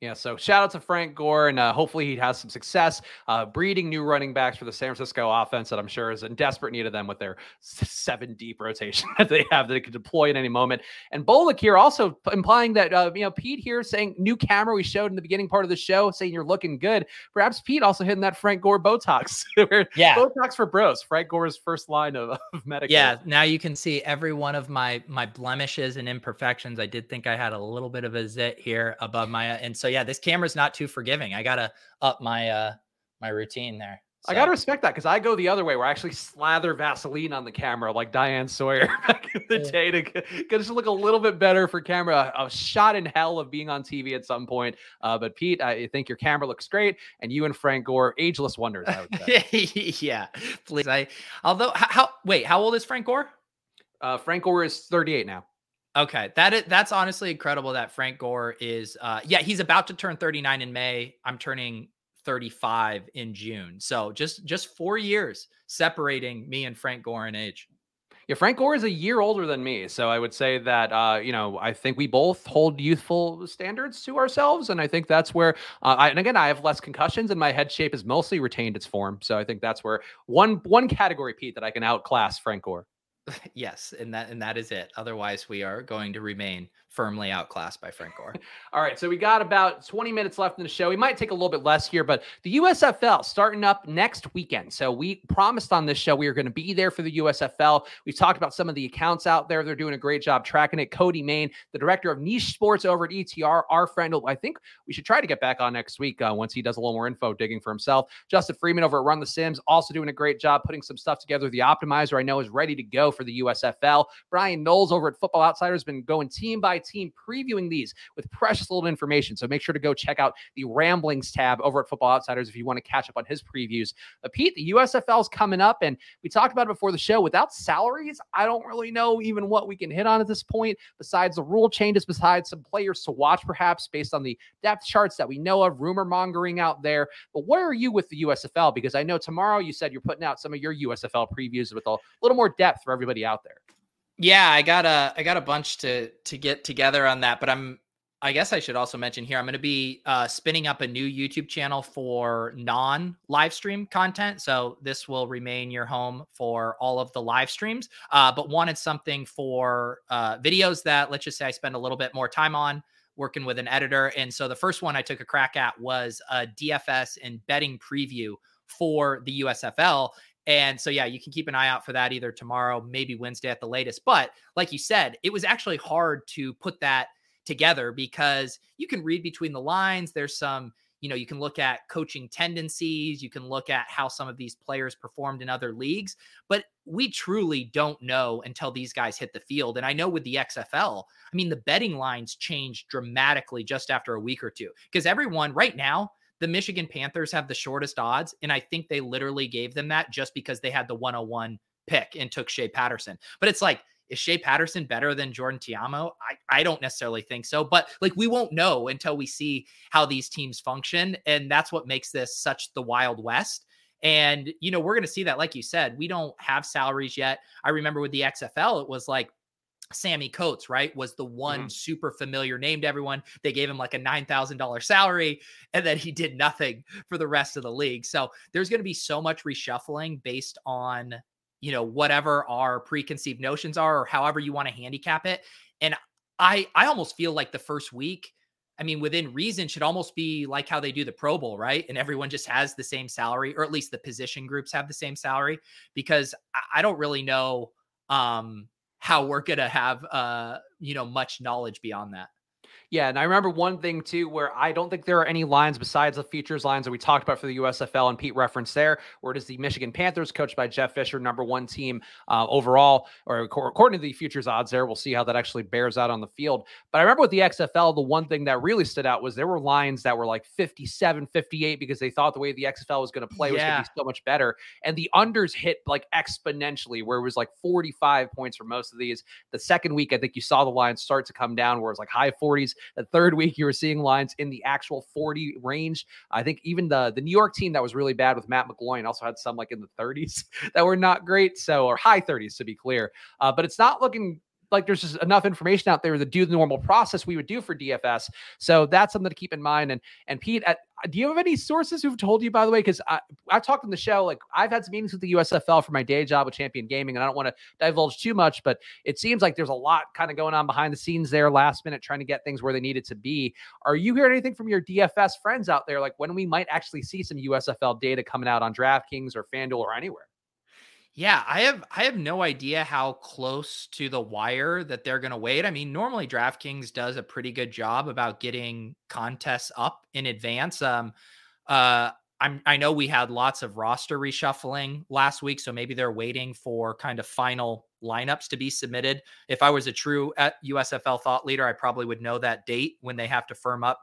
Yeah, so shout out to Frank Gore, and uh, hopefully he has some success uh, breeding new running backs for the San Francisco offense that I'm sure is in desperate need of them with their seven deep rotation that they have that they could deploy at any moment. And Bolek here also implying that uh, you know Pete here saying new camera we showed in the beginning part of the show saying you're looking good. Perhaps Pete also hitting that Frank Gore Botox. Yeah. Botox for bros. Frank Gore's first line of, of medical. Yeah, now you can see every one of my my blemishes and imperfections. I did think I had a little bit of a zit here above my and So yeah, this camera's not too forgiving. I gotta up my uh my routine there. So. I gotta respect that because I go the other way where I actually slather Vaseline on the camera like Diane Sawyer back in the day to get, just look a little bit better for camera. A shot in hell of being on TV at some point. Uh, but Pete, I think your camera looks great, and you and Frank Gore, ageless wonders. I would say. yeah, please. I although how wait, how old is Frank Gore? Uh, Frank Gore is 38 now. Okay, that is that's honestly incredible that Frank Gore is. Uh, yeah, he's about to turn 39 in May. I'm turning 35 in June. So just just four years separating me and Frank Gore in age. Yeah, Frank Gore is a year older than me, so I would say that uh, you know I think we both hold youthful standards to ourselves, and I think that's where. Uh, I, and again, I have less concussions, and my head shape has mostly retained its form. So I think that's where one one category, Pete, that I can outclass Frank Gore. yes, and that and that is it. Otherwise, we are going to remain firmly outclassed by Frank Gore. All right, so we got about 20 minutes left in the show. We might take a little bit less here, but the USFL starting up next weekend. So we promised on this show we are going to be there for the USFL. We've talked about some of the accounts out there. They're doing a great job tracking it. Cody Main, the director of niche sports over at ETR, our friend, I think we should try to get back on next week uh, once he does a little more info digging for himself. Justin Freeman over at Run the Sims, also doing a great job putting some stuff together. The Optimizer, I know, is ready to go for the USFL. Bryan Knowles over at Football Outsiders has been going team by team previewing these with precious little information. So make sure to go check out the Ramblings tab over at Football Outsiders if you want to catch up on his previews. But Pete, the USFL is coming up, and we talked about it before the show. Without salaries, I don't really know even what we can hit on at this point, besides the rule changes, besides some players to watch, perhaps based on the depth charts that we know of, rumor mongering out there. But where are you with the USFL? Because I know tomorrow you said you're putting out some of your USFL previews with a little more depth for everybody out there. Yeah, I got a I got a bunch to to get together on that, but I'm I guess I should also mention here I'm going to be uh, spinning up a new YouTube channel for non live stream content. So this will remain your home for all of the live streams, uh, but wanted something for uh, videos that let's just say I spend a little bit more time on working with an editor. And so the first one I took a crack at was a DFS and betting preview for the USFL. And so, yeah, you can keep an eye out for that either tomorrow, maybe Wednesday at the latest. But like you said, it was actually hard to put that together because you can read between the lines. There's some, you know, you can look at coaching tendencies, you can look at how some of these players performed in other leagues, but we truly don't know until these guys hit the field. And I know with the XFL, I mean, the betting lines changed dramatically just after a week or two because everyone right now, the Michigan Panthers have the shortest odds. And I think they literally gave them that just because they had the 101 pick and took Shea Patterson. But it's like, is Shea Patterson better than Jordan Ta'amu? I, I don't necessarily think so, but like we won't know until we see how these teams function. And that's what makes this such the Wild West. And, you know, we're going to see that, like you said, we don't have salaries yet. I remember with the XFL, it was like Sammy Coates, right, was the one mm-hmm. super familiar name to everyone. They gave him like a $9,000 salary and then he did nothing for the rest of the league. So there's going to be so much reshuffling based on, you know, whatever our preconceived notions are or however you want to handicap it. And I I almost feel like the first week I mean, within reason, should almost be like how they do the Pro Bowl, right? And everyone just has the same salary, or at least the position groups have the same salary, because I, I don't really know um, how we're going to have uh you know much knowledge beyond that yeah, and I remember one thing too, where I don't think there are any lines besides the futures lines that we talked about for the USFL and Pete referenced there, where it is the Michigan Panthers, coached by Jeff Fisher, number one team uh, overall, or according to the futures odds there. We'll see how that actually bears out on the field. But I remember with the XFL, the one thing that really stood out was there were lines that were like 57, 58 because they thought the way the XFL was going to play was going to be so much better. And the unders hit like exponentially, where it was like 45 points for most of these. The second week, I think you saw the lines start to come down, where it was like high 40s. The third week, you were seeing lines in the actual 40 range. I think even the the New York team that was really bad with Matt McGloin also had some like in the 30s that were not great. So, or high 30s to be clear. Uh, but it's not looking like there's just enough information out there to do the normal process we would do for DFS. So that's something to keep in mind. And and Pete, at, do you have any sources who've told you, by the way? Because I I've talked in the show, like I've had some meetings with the USFL for my day job with Champion Gaming, and I don't want to divulge too much, but it seems like there's a lot kind of going on behind the scenes there, last minute, trying to get things where they needed to be. Are you hearing anything from your DFS friends out there, like when we might actually see some USFL data coming out on DraftKings or FanDuel or anywhere? Yeah, I have I have no idea how close to the wire that they're going to wait. I mean, normally DraftKings does a pretty good job about getting contests up in advance. Um uh I'm I know we had lots of roster reshuffling last week, so maybe they're waiting for kind of final lineups to be submitted. If I was a true USFL uh, thought leader, I probably would know that date when they have to firm up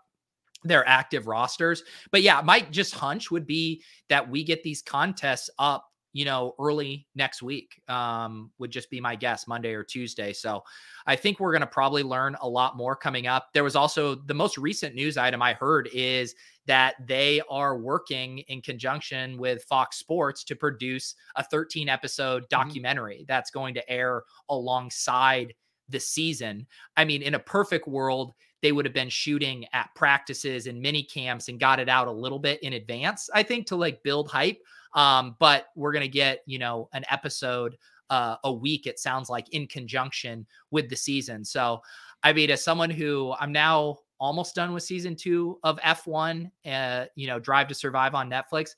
their active rosters. But yeah, my just hunch would be that we get these contests up you know, early next week um, would just be my guess, Monday or Tuesday. So I think we're going to probably learn a lot more coming up. There was also the most recent news item I heard is that they are working in conjunction with Fox Sports to produce a 13 episode mm-hmm. documentary mm-hmm. that's going to air alongside the season. I mean, in a perfect world, they would have been shooting at practices and mini camps and got it out a little bit in advance, I think, to like build hype. Um, but we're going to get, you know, an episode uh, a week, it sounds like, in conjunction with the season. So, I mean, as someone who I'm now almost done with season two of F1, uh, you know, Drive to Survive on Netflix.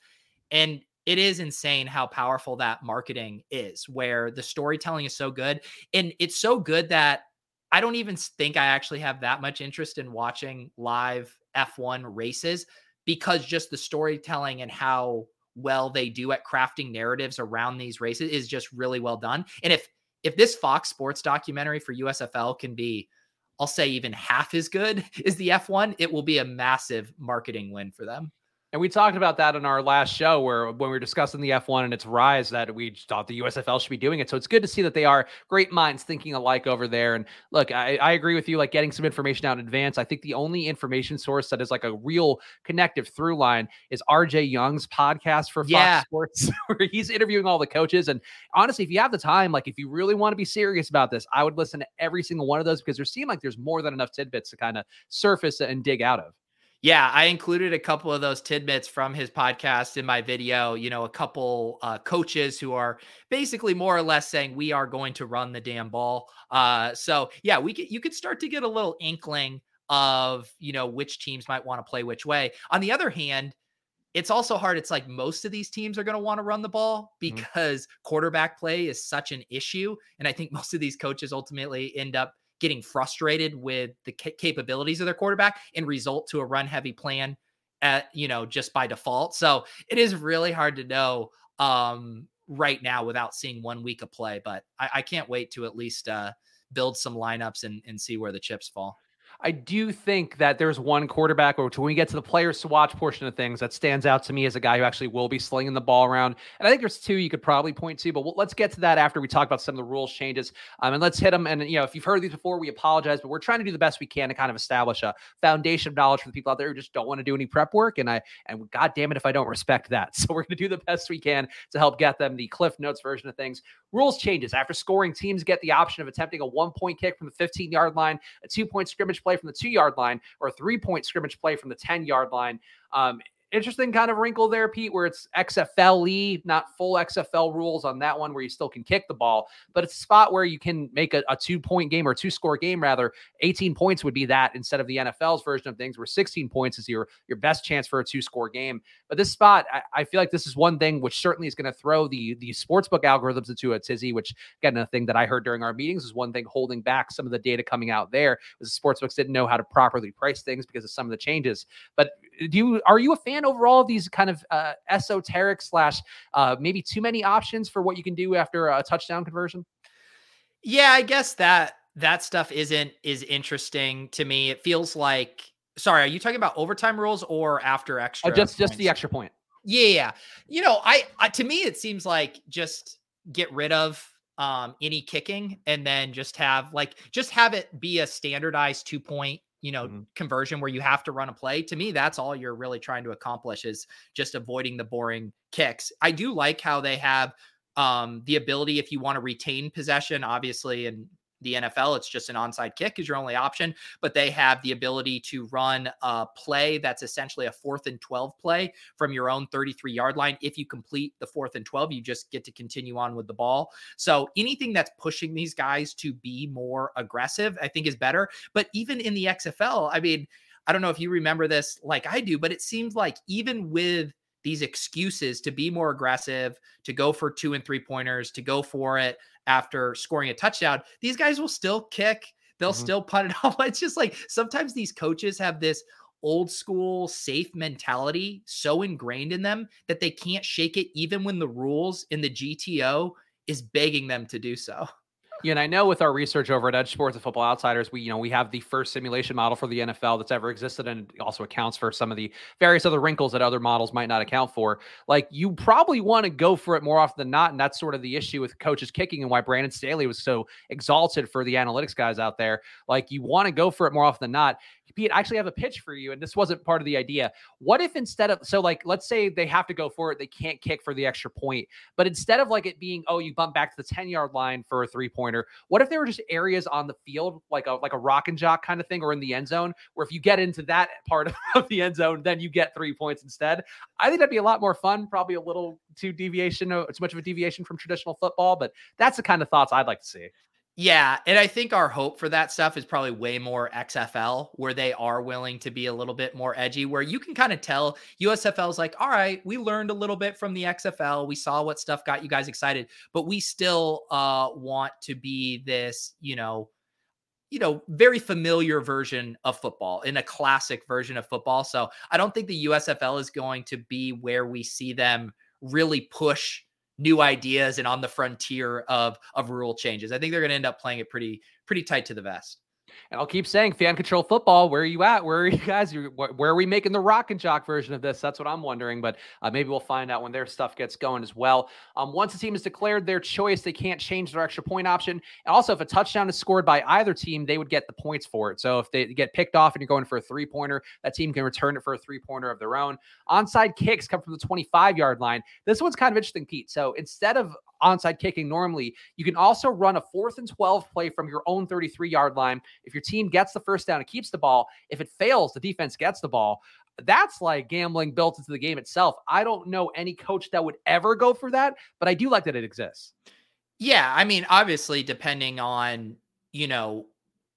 And it is insane how powerful that marketing is, where the storytelling is so good. And it's so good that I don't even think I actually have that much interest in watching live F1 races because just the storytelling and how well they do at crafting narratives around these races is just really well done. And if if this Fox Sports documentary for USFL can be I'll say even half as good as the F1, it will be a massive marketing win for them. And we talked about that in our last show where when we were discussing the F1 and its rise that we thought the USFL should be doing it. So it's good to see that they are great minds thinking alike over there. And look, I, I agree with you, like getting some information out in advance. I think the only information source that is like a real connective through line is RJ Young's podcast for Fox yeah. Sports, where he's interviewing all the coaches. And honestly, if you have the time, like if you really want to be serious about this, I would listen to every single one of those because there seem like there's more than enough tidbits to kind of surface and dig out of. Yeah, I included a couple of those tidbits from his podcast in my video. You know, a couple uh, coaches who are basically more or less saying we are going to run the damn ball. Uh, so yeah, we could, you could start to get a little inkling of you know which teams might want to play which way. On the other hand, it's also hard. It's like most of these teams are going to want to run the ball mm-hmm. because mm-hmm. quarterback play is such an issue, and I think most of these coaches ultimately end up getting frustrated with the capabilities of their quarterback and result to a run heavy plan at you know just by default. So it is really hard to know um right now without seeing one week of play but i, I can't wait to at least uh build some lineups and, and see where the chips fall I do think that there's one quarterback, or when we get to the players to watch portion of things, that stands out to me as a guy who actually will be slinging the ball around. And I think there's two you could probably point to, but we'll, let's get to that after we talk about some of the rules changes. Um, and let's hit them. And you know, if you've heard these before, we apologize, but we're trying to do the best we can to kind of establish a foundation of knowledge for the people out there who just don't want to do any prep work. And I and God damn it if I don't respect that. So we're going to do the best we can to help get them the Cliff Notes version of things. Rules changes after scoring. Teams get the option of attempting a one point kick from the 15 yard line, a two point scrimmage play from the two yard line line or a three point scrimmage play from the 10 yard line. Um, interesting kind of wrinkle there, Pete, where it's XFLE, not full XFL rules on that one where you still can kick the ball, but it's a spot where you can make a, a two point game or two score game rather. 18 points would be that instead of the NFL's version of things where 16 points is your your best chance for a two score game. But this spot, I, I feel like this is one thing which certainly is going to throw the the sportsbook algorithms into a tizzy, which again, a thing that I heard during our meetings is one thing holding back some of the data coming out there was the sportsbooks didn't know how to properly price things because of some of the changes. But do you are you a fan overall of these kind of uh, esoteric slash uh, maybe too many options for what you can do after a touchdown conversion? Yeah, I guess that that stuff isn't is interesting to me. It feels like sorry, are you talking about overtime rules or after uh, extra? Uh, just points? just the extra point. Yeah, yeah. You know, I, I to me it seems like just get rid of um any kicking and then just have like just have it be a standardized two point you know mm-hmm. conversion where you have to run a play to me that's all you're really trying to accomplish is just avoiding the boring kicks i do like how they have um the ability if you want to retain possession obviously and the NFL, it's just an onside kick is your only option, but they have the ability to run a play that's essentially a fourth and 12 play from your own 33 yard line. If you complete the fourth and 12, you just get to continue on with the ball. So anything that's pushing these guys to be more aggressive, I think is better. But even in the XFL, I mean, I don't know if you remember this like I do, but it seems like even with these excuses to be more aggressive, to go for two and three pointers, to go for it after scoring a touchdown, these guys will still kick. They'll mm-hmm. still punt it off. It's just like sometimes these coaches have this old school safe mentality so ingrained in them that they can't shake it even when the rules in the GTO is begging them to do so. Yeah, and I know with our research over at EdjSports and Football Outsiders, we you know we have the first simulation model for the NFL that's ever existed, and it also accounts for some of the various other wrinkles that other models might not account for. Like you probably want to go for it more often than not, and that's sort of the issue with coaches kicking and why Brandon Staley was so exalted for the analytics guys out there. Like you want to go for it more often than not. Pete, I actually have a pitch for you, and this wasn't part of the idea. What if instead of so like let's say they have to go for it, they can't kick for the extra point, but instead of like it being oh you bump back to the ten yard line for a three pointer, what if there were just areas on the field like a like a rock and jock kind of thing, or in the end zone where if you get into that part of the end zone, then you get three points instead? I think that'd be a lot more fun. Probably a little too deviation, uh, too much of a deviation from traditional football, but that's the kind of thoughts I'd like to see. Yeah, and I think our hope for that stuff is probably way more XFL, where they are willing to be a little bit more edgy, where you can kind of tell USFL is like, all right, we learned a little bit from the XFL. We saw what stuff got you guys excited, but we still uh, want to be this, you know, you know, very familiar version of football in a classic version of football. So I don't think the USFL is going to be where we see them really push new ideas and on the frontier of of rule changes. I think they're going to end up playing it pretty pretty tight to the vest. And I'll keep saying fan control football. Where are you at? Where are you guys? Where are we making the rock and jock version of this? That's what I'm wondering. But uh, maybe we'll find out when their stuff gets going as well. Um, once a team has declared their choice, they can't change their extra point option. And also, if a touchdown is scored by either team, they would get the points for it. So if they get picked off and you're going for a three pointer, that team can return it for a three pointer of their own. Onside kicks come from the 25 yard line. This one's kind of interesting, Pete. So instead of onside kicking normally, you can also run a fourth and 12 play from your own 33 yard line. If your team gets the first down and keeps the ball, if it fails, the defense gets the ball. That's like gambling built into the game itself. I don't know any coach that would ever go for that, but I do like that it exists. Yeah. I mean, obviously, depending on, you know,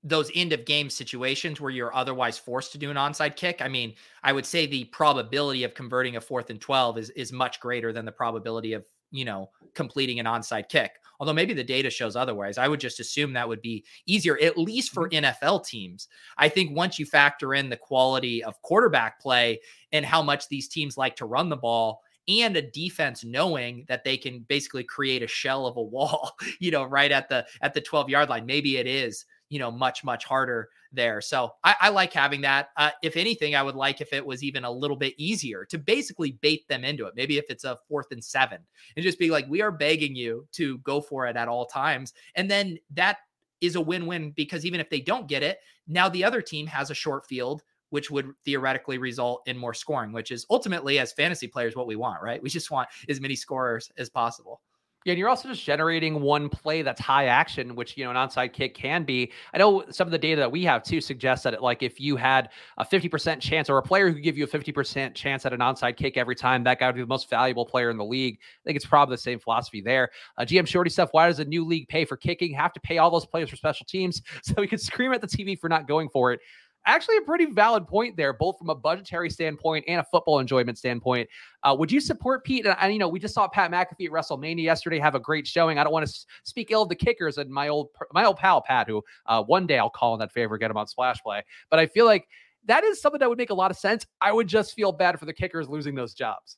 those end of game situations where you're otherwise forced to do an onside kick. I mean, I would say the probability of converting a fourth and 12 is, is much greater than the probability of you know, completing an onside kick. Although maybe the data shows otherwise. I would just assume that would be easier, at least for mm-hmm. NFL teams. I think once you factor in the quality of quarterback play and how much these teams like to run the ball, and a defense knowing that they can basically create a shell of a wall, you know, right at the at the 12 yard line. Maybe it is you know, much, much harder there. So I, I like having that. Uh, if anything, I would like if it was even a little bit easier to basically bait them into it. Maybe if it's a fourth and seven and just be like, we are begging you to go for it at all times. And then that is a win win because even if they don't get it, now the other team has a short field which would theoretically result in more scoring, which is ultimately, as fantasy players, what we want, right? We just want as many scorers as possible. Yeah, and you're also just generating one play that's high action, which you know an onside kick can be. I know some of the data that we have too suggests that it, like if you had a 50% chance or a player who could give you a 50% chance at an onside kick every time, that guy would be the most valuable player in the league. I think it's probably the same philosophy there. Uh, GM Shorty stuff. Why does a new league pay for kicking? Have to pay all those players for special teams, so we can scream at the TV for not going for it actually a pretty valid point there, both from a budgetary standpoint and a football enjoyment standpoint. Uh, would you support Pete? And, and, you know, we just saw Pat McAfee at WrestleMania yesterday have a great showing. I don't want to speak ill of the kickers and my old my old pal Pat, who uh, one day I'll call in that favor, get him on Splash Play. But I feel like that is something that would make a lot of sense. I would just feel bad for the kickers losing those jobs.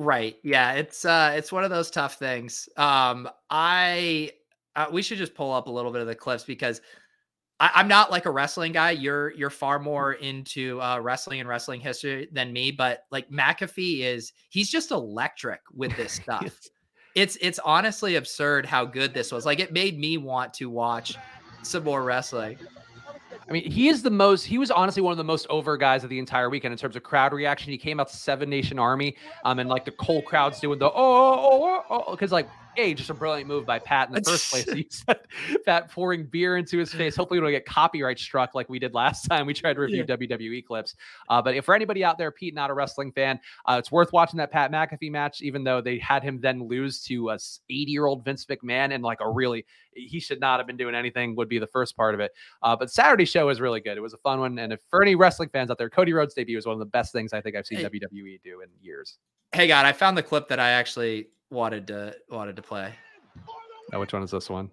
Right. Yeah. It's uh it's one of those tough things. Um I uh, we should just pull up a little bit of the clips because I, am not like a wrestling guy. You're you're far more into uh, wrestling and wrestling history than me, but like McAfee is he's just electric with this stuff. it's it's honestly absurd how good this was. Like it made me want to watch some more wrestling. I mean, he is the most, he was honestly one of the most over guys of the entire weekend in terms of crowd reaction. He came out to Seven Nation Army, um, and like the whole crowd's doing the oh, oh, oh, because oh, like a just a brilliant move by Pat in the first place. He said Pat pouring beer into his face. Hopefully, we don't get copyright struck like we did last time. We tried to review yeah. WWE clips. Uh, but if for anybody out there, Pete, not a wrestling fan, uh, it's worth watching that Pat McAfee match, even though they had him then lose to a 80 year old Vince McMahon and like a really he should not have been doing anything. Would be the first part of it. Uh, but Saturday show was really good. It was a fun one. And if for any wrestling fans out there, Cody Rhodes debut was one of the best things I think I've seen hey. WWE do in years. Hey, God, I found the clip that I actually wanted to wanted to play. Oh, which one is this one?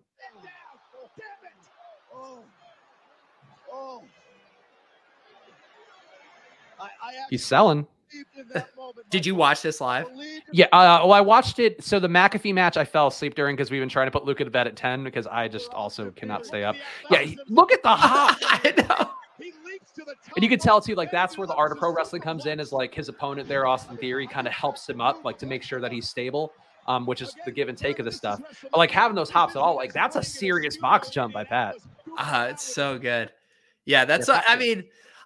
He's selling. Did you watch this live? Yeah. Uh, well, I watched it. So the McAfee match, I fell asleep during because we've been trying to put Luke to bed at ten because I just also cannot stay up. Yeah. He, look at the hop. I know. And you can tell too, like that's where the art of pro wrestling comes in. Is like his opponent there, Austin Theory, kind of helps him up, like to make sure that he's stable. Um, which is the give and take of this stuff. But like having those hops at all, like that's a serious box jump by Pat. Ah, uh, it's so good. Yeah, that's. Yeah, I mean,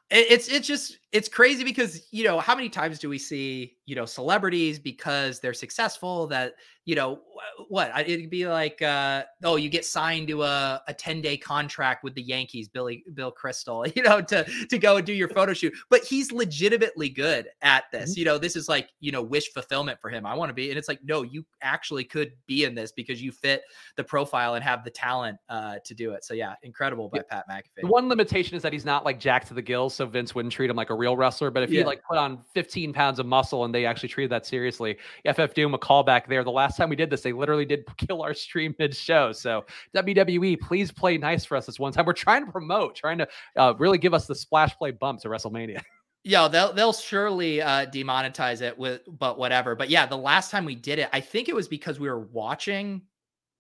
it's it's just it's crazy because you know how many times do we see you know celebrities because they're successful that you know what it'd be like uh oh you get signed to a, a 10 day contract with the yankees billy bill crystal you know to to go and do your photo shoot. But he's legitimately good at this. Mm-hmm. you know this is like you know wish fulfillment for him. I want to be and it's like no you actually could be in this because you fit the profile and have the talent uh to do it. So yeah incredible by yeah. pat mcafee. The one limitation is that he's not like jack to the gills so vince wouldn't treat him like a real wrestler, but if yeah. you like put on 15 pounds of muscle and they actually treated that seriously, FF Doom a callback there. The last time we did this, they literally did kill our stream mid show. So WWE, please play nice for us this one time. We're trying to promote, trying to uh, really give us the splash play bump to WrestleMania. Yeah, they'll they'll surely uh, demonetize it with, but whatever. But yeah, the last time we did it, I think it was because we were watching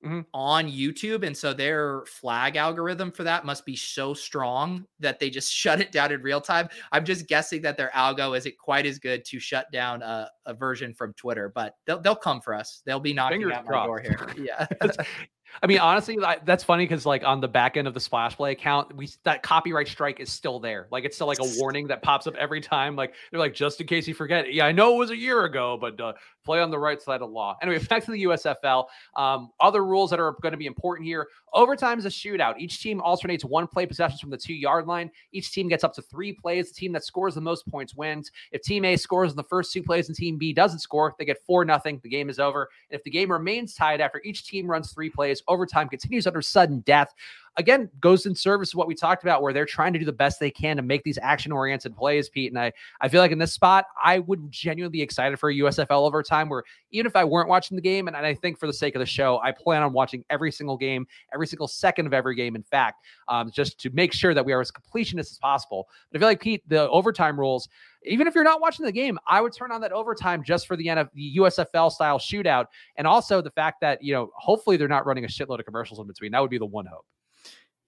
mm-hmm. on YouTube. And so their flag algorithm for that must be so strong that they just shut it down in real time. I'm just guessing that their algo isn't quite as good to shut down a, a version from Twitter, but they'll, they'll come for us. They'll be knocking Fingers at my door here. Yeah. I mean, honestly, that's funny because like on the back end of the Splash Play account, we that copyright strike is still there. Like it's still like a warning that pops up every time. Like they're like, just in case you forget. Yeah, I know it was a year ago, but uh, play on the right side of law. Anyway, back to the USFL. Um, other rules that are going to be important here. Overtime is a shootout. Each team alternates one play possessions from the two yard line. Each team gets up to three plays. The team that scores the most points wins. If team A scores in the first two plays and team B doesn't score, they get four nothing. The game is over. And if the game remains tied after each team runs three plays, overtime continues under sudden death. Again goes in service of what we talked about where they're trying to do the best they can to make these action oriented plays pete and i i feel like in this spot i would genuinely be excited for a usfl overtime where even if i weren't watching the game and, and i think for the sake of the show i plan on watching every single game every single second of every game in fact um, just to make sure that we are as completionist as possible. But i feel like pete the overtime rules even if you're not watching the game, I would turn on that overtime just for the, NF, the USFL style shootout. And also the fact that, you know, hopefully they're not running a shitload of commercials in between. That would be the one hope.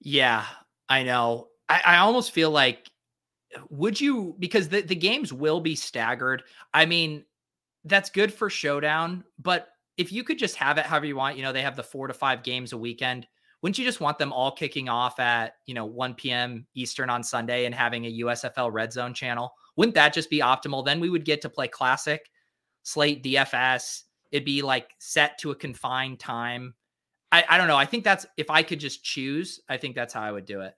Yeah, I know. I, I almost feel like would you because the, the games will be staggered. I mean, that's good for showdown, but if you could just have it however you want, you know, they have the four to five games a weekend. Wouldn't you just want them all kicking off at, you know, 1 p.m. Eastern on Sunday and having a USFL red zone channel? Wouldn't that just be optimal? Then we would get to play classic, slate DFS. It'd be like set to a confined time. I, I don't know. I think that's if I could just choose, I think that's how I would do it.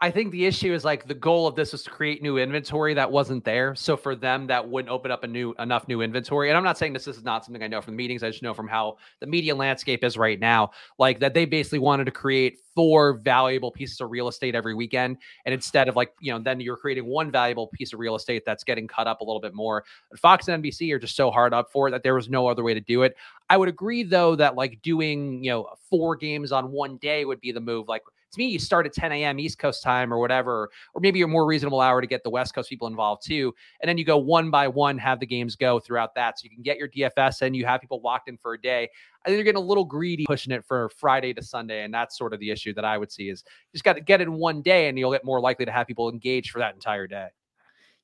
I think the issue is like the goal of this was to create new inventory that wasn't there. So for them, that wouldn't open up a new enough new inventory. And I'm not saying this this is not something I know from the meetings. I just know from how the media landscape is right now. Like that they basically wanted to create four valuable pieces of real estate every weekend. And instead of like, you know, then you're creating one valuable piece of real estate that's getting cut up a little bit more. Fox and NBC are just so hard up for it that there was no other way to do it. I would agree though that like doing, you know, four games on one day would be the move. Like to me, you start at 10 a.m. East Coast time or whatever, or maybe a more reasonable hour to get the West Coast people involved too. And then you go one by one, have the games go throughout that. So you can get your DFS and you have people locked in for a day. I think you're getting a little greedy pushing it for Friday to Sunday. And that's sort of the issue that I would see is just got to get in one day and you'll get more likely to have people engaged for that entire day.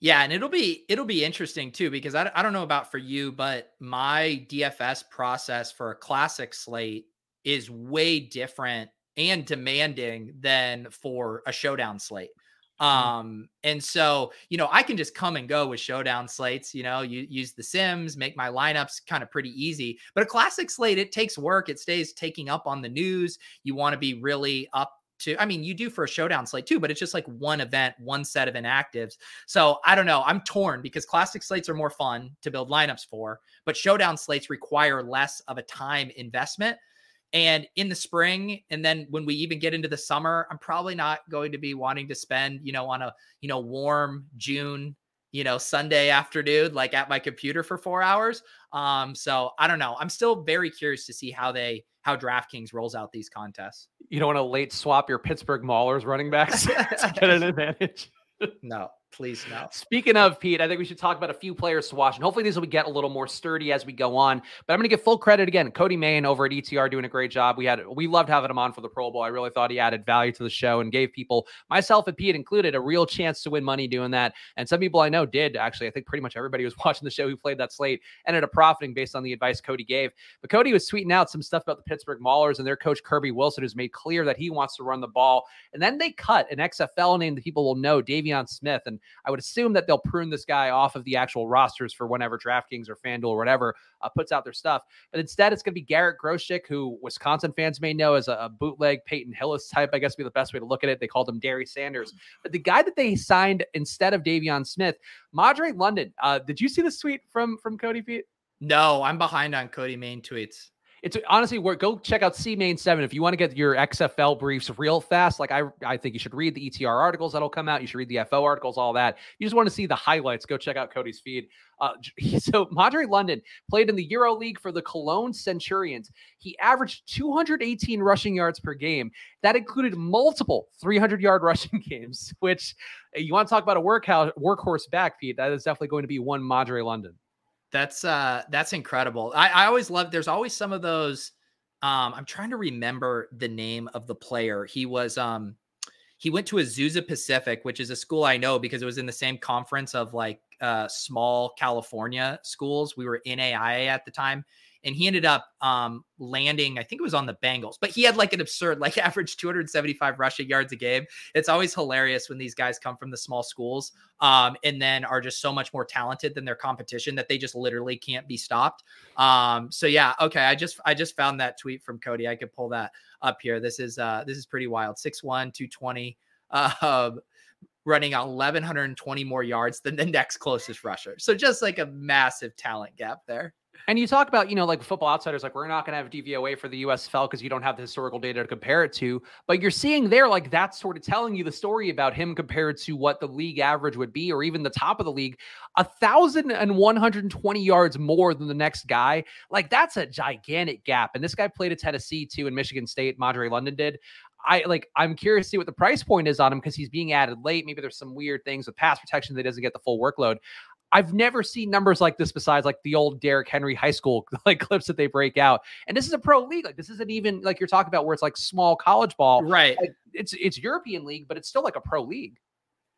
Yeah, and it'll be it'll be interesting too because I, I don't know about for you, but my DFS process for a classic slate is way different and demanding than for a showdown slate. Mm-hmm. Um, and so, you know, I can just come and go with showdown slates, you know, you use the sims, make my lineups kind of pretty easy. But a classic slate, it takes work, it stays taking up on the news. You want to be really up to, I mean, you do for a showdown slate too, but it's just like one event, one set of inactives. So I don't know. I'm torn because classic slates are more fun to build lineups for, but showdown slates require less of a time investment. And in the spring, and then when we even get into the summer, I'm probably not going to be wanting to spend, you know, on a, you know, warm June, you know, Sunday afternoon, like at my computer for four hours. Um, so I don't know. I'm still very curious to see how they how DraftKings rolls out these contests. You don't want to late swap your Pittsburgh Maulers running backs to get an advantage. no, Please no. Speaking of Pete, I think we should talk about a few players to watch, and hopefully these will get a little more sturdy as we go on. But I'm going to give full credit again. Cody Main over at ETR doing a great job. We had we loved having him on for the Pro Bowl. I really thought he added value to the show and gave people, myself and Pete included, a real chance to win money doing that. And some people I know did actually. I think pretty much everybody was watching the show who played that slate ended up profiting based on the advice Cody gave. But Cody was tweeting out some stuff about the Pittsburgh Maulers and their coach Kirby Wilson, who's made clear that he wants to run the ball. And then they cut an XFL name that people will know, De'Veon Smith. And I would assume that they'll prune this guy off of the actual rosters for whenever DraftKings or FanDuel or whatever uh, puts out their stuff. But instead, it's going to be Garrett Groshek, who Wisconsin fans may know as a, a, bootleg Peyton Hillis type, I guess would be the best way to look at it. They called him Derry Sanders. But the guy that they signed instead of De'Veon Smith, Madre London. Uh, did you see the tweet from from Cody Pete? No, I'm behind on Cody Main tweets it's honestly work. Go check out C Main Seven if you want to get your XFL briefs real fast. Like I, I think you should read the ETR articles that'll come out. You should read the FO articles, all that. You just want to see the highlights. Go check out Cody's feed. Uh, so Madre London played in the Euro League for the Cologne Centurions. He averaged 218 rushing yards per game. That included multiple 300 yard rushing games. Which you want to talk about a workhouse workhorse back, Pete? That is definitely going to be one Madre London. That's uh that's incredible. I, I always love there's always some of those um I'm trying to remember the name of the player. He was um he went to Azusa Pacific, which is a school I know because it was in the same conference of like uh small California schools. We were in AIA at the time and he ended up um, landing, I think it was on the Bengals, but he had like an absurd, like average 275 rushing yards a game. It's always hilarious when these guys come from the small schools um, and then are just so much more talented than their competition that they just literally can't be stopped. Um, so yeah, okay, I just I just found that tweet from Cody. I could pull that up here. This is uh, this is pretty wild. 6'1, 220. Uh, running 1120 more yards than the next closest rusher. So just like a massive talent gap there. And you talk about, you know, like football outsiders, like we're not going to have DVOA for the USFL because you don't have the historical data to compare it to. But you're seeing there, like that's sort of telling you the story about him compared to what the league average would be, or even the top of the league, a thousand and one hundred and twenty yards more than the next guy. Like that's a gigantic gap. And this guy played at Tennessee too, in Michigan State. Madre London did. I like I'm curious to see what the price point is on him because he's being added late. Maybe there's some weird things with pass protection that doesn't get the full workload. I've never seen numbers like this besides like the old Derrick Henry high school like clips that they break out. And this is a pro league. Like this isn't even like you're talking about where it's like small college ball. Right. Like, it's it's European league, but it's still like a pro league.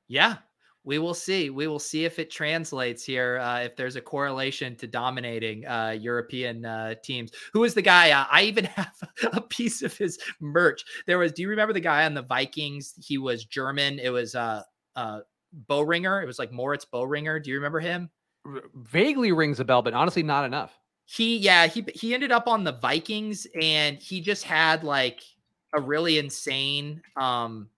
Yeah. We will see. We will see if it translates here. Uh, if there's a correlation to dominating uh, European uh, teams. Who is the guy? Uh, I even have a piece of his merch. There was. Do you remember the guy on the Vikings? He was German. It was uh, uh Boehringer. It was like Moritz Boehringer. Do you remember him? R- vaguely rings a bell, but honestly, not enough. He, yeah, he he ended up on the Vikings, and he just had like a really insane, um,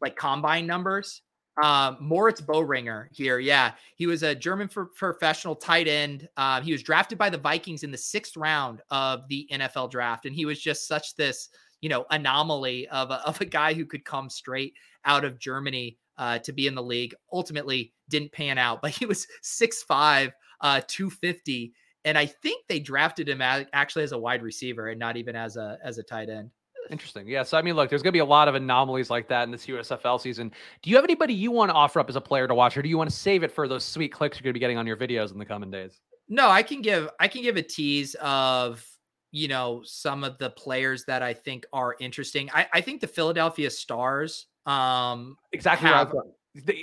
like combine numbers. Um, Moritz Boehringer here, yeah, he was a German for, professional tight end. Uh, he was drafted by the Vikings in the sixth round of the NFL draft, and he was just such this, you know, anomaly of a, of a guy who could come straight out of Germany uh, to be in the league. Ultimately, didn't pan out, but he was 6'5, uh, 250. And I think they drafted him actually as a wide receiver and not even as a as a tight end. Interesting. Yeah. So I mean, look, there's going to be a lot of anomalies like that in this USFL season. Do you have anybody you want to offer up as a player to watch, or do you want to save it for those sweet clicks you're going to be getting on your videos in the coming days? No, I can give I can give a tease of you know some of the players that I think are interesting. I, I think the Philadelphia Stars um, exactly. Have,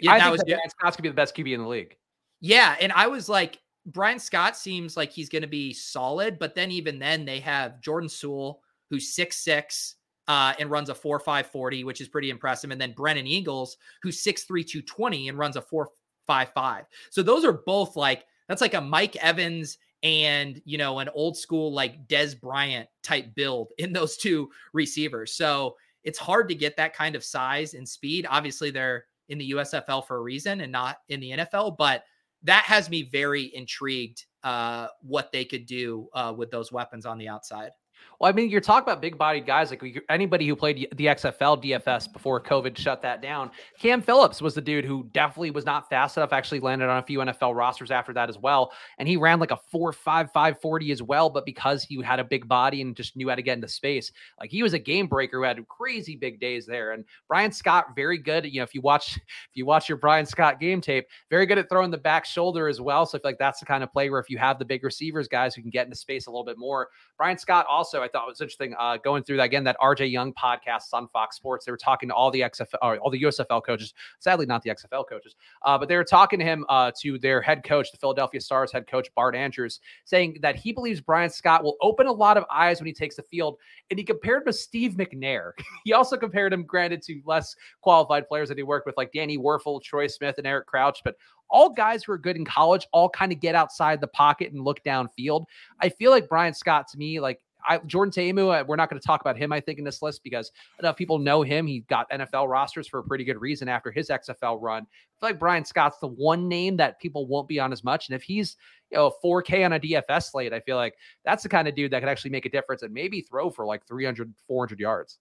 yeah, I think was, Brian Scott's gonna be the best QB in the league. Yeah, and I was like, Brian Scott seems like he's to be solid, but then even then they have Jordan Sewell, who's six six uh, and runs a four five forty, which is pretty impressive, and then Brennan Eagles, who's six three two twenty and runs a four five five. So those are both like that's like a Mike Evans and you know an old school like Dez Bryant type build in those two receivers. So it's hard to get that kind of size and speed. Obviously, they're in the USFL for a reason and not in the NFL, but that has me very intrigued uh, what they could do uh, with those weapons on the outside. Well, I mean, you're talking about big bodied guys like anybody who played the XFL DFS before COVID shut that down. Cam Phillips was the dude who definitely was not fast enough, actually landed on a few NFL rosters after that as well. And he ran like a 4 5 5 40 as well. But because he had a big body and just knew how to get into space, like he was a game breaker who had crazy big days there. And Brian Scott, very good. You know, if you watch, if you watch your Brian Scott game tape, very good at throwing the back shoulder as well. So I feel like that's the kind of play where if you have the big receivers, guys who can get into space a little bit more. Brian Scott also, I thought it was interesting uh, going through that again. That RJ Young podcast on Fox Sports. They were talking to all the XFL, all the USFL coaches. Sadly, not the XFL coaches, uh, but they were talking to him uh, to their head coach, the Philadelphia Stars head coach Bart Andrews, saying that he believes Brian Scott will open a lot of eyes when he takes the field. And he compared him to Steve McNair. he also compared him, granted, to less qualified players that he worked with, like Danny Wuerffel, Troy Smith, and Eric Crouch, but all guys who are good in college all kind of get outside the pocket and look downfield. I feel like Brian Scott to me, like I, Jordan Ta'amu, uh, we're not going to talk about him, I think, in this list because enough people know him. He got NFL rosters for a pretty good reason after his XFL run. I feel like Brian Scott's the one name that people won't be on as much. And if he's, you know, 4K on a DFS slate, I feel like that's the kind of dude that could actually make a difference and maybe throw for like 300, 400 yards.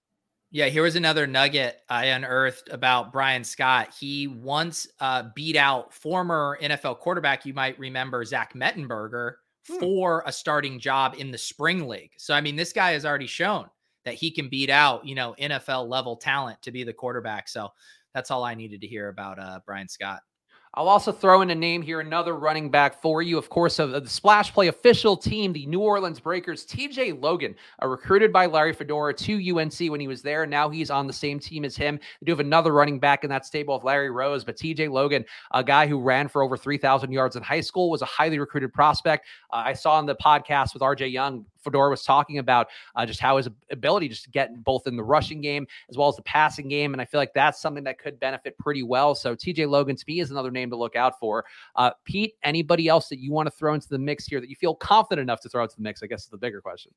Yeah, here was another nugget I unearthed about Brian Scott. He once uh, beat out former NFL quarterback, you might remember Zach Mettenberger, hmm. for a starting job in the spring league. So I mean, this guy has already shown that he can beat out, you know, NFL level talent to be the quarterback. So that's all I needed to hear about uh, Brian Scott. I'll also throw in a name here, another running back for you. Of course, of the Splash Play official team, the New Orleans Breakers, TJ Logan, uh, recruited by Larry Fedora to UNC when he was there. Now he's on the same team as him. They do have another running back in that stable of Larry Rose, but TJ Logan, a guy who ran for over 3,000 yards in high school, was a highly recruited prospect. Uh, I saw on the podcast with RJ Young Fedora was talking about uh, just how his ability just to get both in the rushing game as well as the passing game. And I feel like that's something that could benefit pretty well. So TJ Logan to me is another name to look out for. Uh, Pete, anybody else that you want to throw into the mix here that you feel confident enough to throw into the mix? I guess is the bigger question.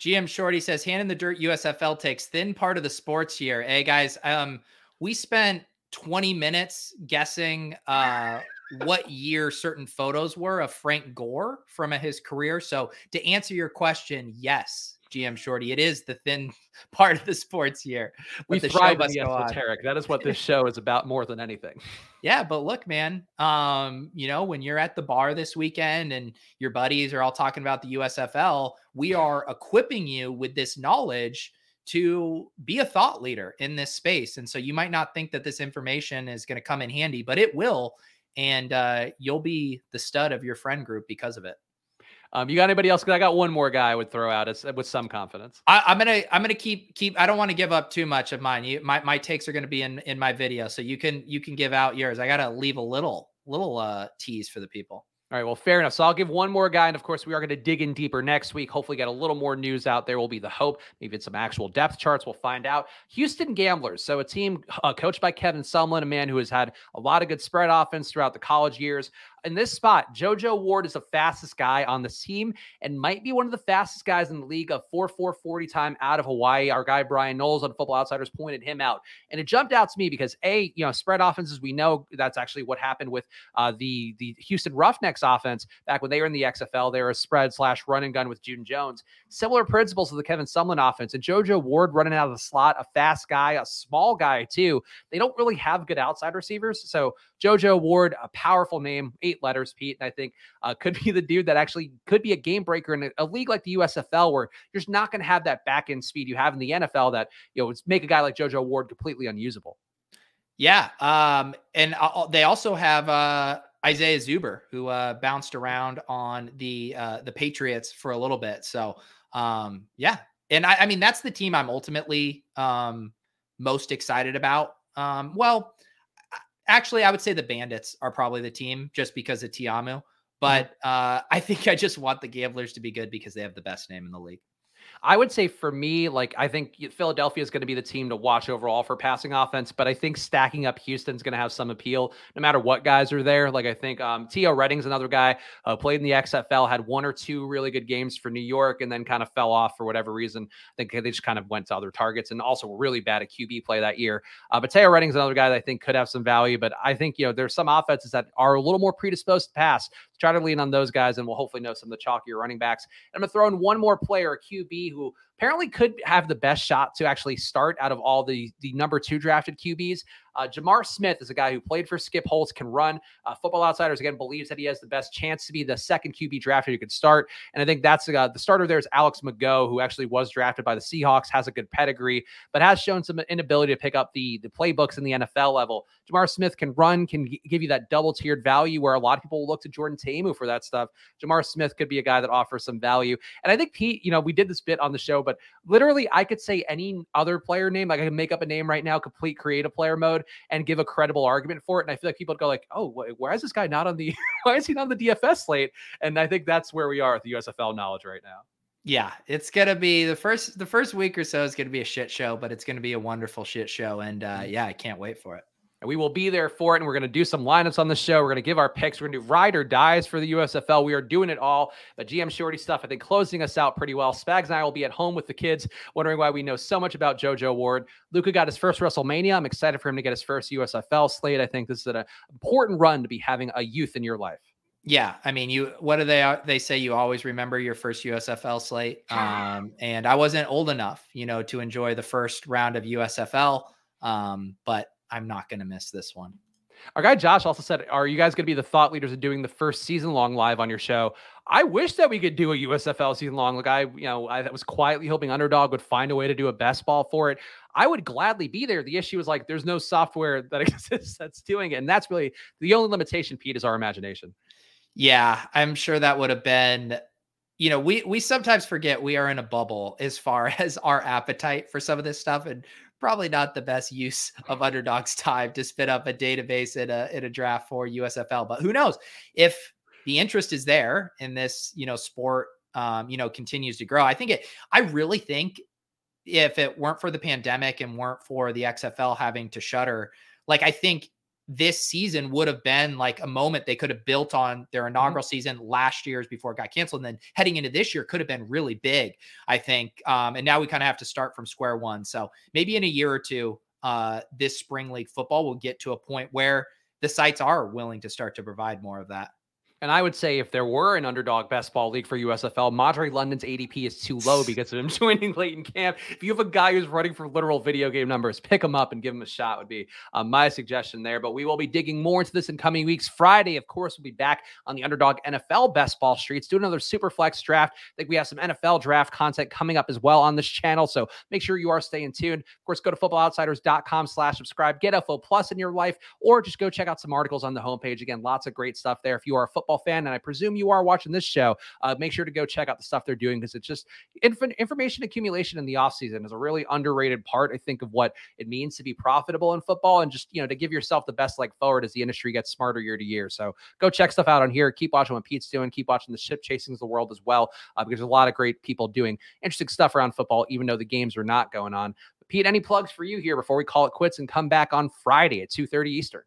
GM Shorty says, hand in the dirt USFL takes thin part of the sports here. Hey guys, um, we spent 20 minutes guessing uh what year certain photos were of Frank Gore from his career. So to answer your question, yes, GM Shorty, it is the thin part of the sports year. We the thrive on the esoteric. That is what this show is about more than anything. Yeah, but look, man, um, you know, when you're at the bar this weekend and your buddies are all talking about the USFL, we are equipping you with this knowledge to be a thought leader in this space. And so you might not think that this information is going to come in handy, but it will and uh, you'll be the stud of your friend group because of it. Um, you got anybody else? Because I got one more guy I would throw out as, with some confidence. I, am gonna I'm gonna keep keep. I don't want to give up too much of mine. You, my my takes are gonna be in in my video, so you can you can give out yours. I gotta leave a little little uh tease for the people. All right, well, fair enough. So I'll give one more guy, and of course, we are going to dig in deeper next week. Hopefully, get a little more news out there. Will be the hope. Maybe it's some actual depth charts. We'll find out. Houston Gamblers, so a team uh, coached by Kevin Sumlin, a man who has had a lot of good spread offense throughout the college years in this spot, JoJo Ward is the fastest guy on the team and might be one of the fastest guys in the league of 4 4 40 time out of Hawaii. Our guy Bryan Knowles on Football Outsiders pointed him out. And it jumped out to me because A, you know, spread offenses, we know that's actually what happened with uh, the, the Houston Roughnecks offense back when they were in the XFL. They were a spread slash run and gun with June Jones. Similar principles to the Kevin Sumlin offense. And JoJo Ward running out of the slot, a fast guy, a small guy too. They don't really have good outside receivers. So JoJo Ward, a powerful name, eight letters, Pete, and I think uh, could be the dude that actually could be a game breaker in a, a league like the USFL, where you're just not going to have that back end speed you have in the NFL that you know would make a guy like JoJo Ward completely unusable. Yeah, um, and uh, they also have uh, Isaiah Zuber, who uh, bounced around on the uh, the Patriots for a little bit. So um, yeah, and I, I mean that's the team I'm ultimately um, most excited about. Um, well, actually, I would say the Bandits are probably the team just because of Ta'amu. Mm-hmm. But uh, I think I just want the Gamblers to be good because they have the best name in the league. I would say for me, like I think Philadelphia is going to be the team to watch overall for passing offense, but I think stacking up Houston's going to have some appeal no matter what guys are there. Like I think um, Teo Redding's another guy uh, played in the XFL, had one or two really good games for New York, and then kind of fell off for whatever reason. I think they just kind of went to other targets and also were really bad at QB play that year. Uh, but Teo Redding's another guy that I think could have some value, but I think you know there's some offenses that are a little more predisposed to pass. Try to lean on those guys, and we'll hopefully know some of the chalkier running backs. I'm going to throw in one more player, a QB, who apparently could have the best shot to actually start out of all the the number two drafted QBs. Uh, J'Mar Smith is a guy who played for Skip Holtz, can run. Uh, Football Outsiders again believes that he has the best chance to be the second QB drafted who could start, and I think that's uh, the starter. There is Alex McGough, who actually was drafted by the Seahawks, has a good pedigree, but has shown some inability to pick up the the playbooks in the NFL level. J'Mar Smith can run, can g- give you that double tiered value where a lot of people look to Jordan Ta'amu for that stuff. J'Mar Smith could be a guy that offers some value, and I think Pete, you know, we did this bit on the show, but literally I could say any other player name, like I can make up a name right now, complete creative player mode, and give a credible argument for it. And I feel like people would go like, "Oh, why is this guy not on the? why is he not on the DFS slate?" And I think that's where we are with the USFL knowledge right now. Yeah, it's gonna be the first the first week or so is gonna be a shit show, but it's gonna be a wonderful shit show, and uh, mm-hmm. yeah, I can't wait for it. And we will be there for it. And we're going to do some lineups on the show. We're going to give our picks. We're going to do ride or dies for the USFL. We are doing it all. But GM Shorty stuff, I think, closing us out pretty well. Spags and I will be at home with the kids, wondering why we know so much about JoJo Ward. Luca got his first WrestleMania. I'm excited for him to get his first USFL slate. I think this is an important run to be having a youth in your life. Yeah, I mean, you. What do they? They say you always remember your first USFL slate. Um, and I wasn't old enough, you know, to enjoy the first round of USFL. Um, but I'm not going to miss this one. Our guy Josh also said, Are you guys going to be the thought leaders of doing the first season long live on your show? I wish that we could do a USFL season long. Like, I, you know, I was quietly hoping Underdog would find a way to do a best ball for it. I would gladly be there. The issue is like, there's no software that exists that's doing it. And that's really the only limitation, Pete, is our imagination. Yeah, I'm sure that would have been you know, we we sometimes forget we are in a bubble as far as our appetite for some of this stuff, and probably not the best use of underdogs time to spin up a database in a in a draft for USFL. But who knows if the interest is there in this, you know, sport um, you know, continues to grow. I think it I really think if it weren't for the pandemic and weren't for the XFL having to shutter, like I think this season would have been like a moment they could have built on their mm-hmm. inaugural mm-hmm. season last year's before it got canceled. And then heading into this year could have been really big, I think. Um, and now we kind of have to start from square one. So maybe in a year or two, uh, this spring league football will get to a point where the sites are willing to start to provide more of that. And I would say if there were an underdog best ball league for USFL, Madre London's ADP is too low because of him joining late in camp. If you have a guy who's running for literal video game numbers, pick him up and give him a shot would be uh, my suggestion there. But we will be digging more into this in coming weeks. Friday, of course, we'll be back on the underdog NFL best ball streets, do another super flex draft. I think we have some NFL draft content coming up as well on this channel. So make sure you are staying tuned. Of course, go to footballoutsiders.com slash subscribe, get FO plus in your life, or just go check out some articles on the homepage. Again, lots of great stuff there. If you are a football football fan, and I presume you are watching this show, uh, make sure to go check out the stuff they're doing because it's just inf- information accumulation in the offseason is a really underrated part, I think, of what it means to be profitable in football and just, you know, to give yourself the best leg forward as the industry gets smarter year to year. So go check stuff out on here. Keep watching what Pete's doing. Keep watching the ship chasings of the world as well, uh, because there's a lot of great people doing interesting stuff around football, even though the games are not going on. Pete, any plugs for you here before we call it quits and come back on Friday at 2:30 Eastern?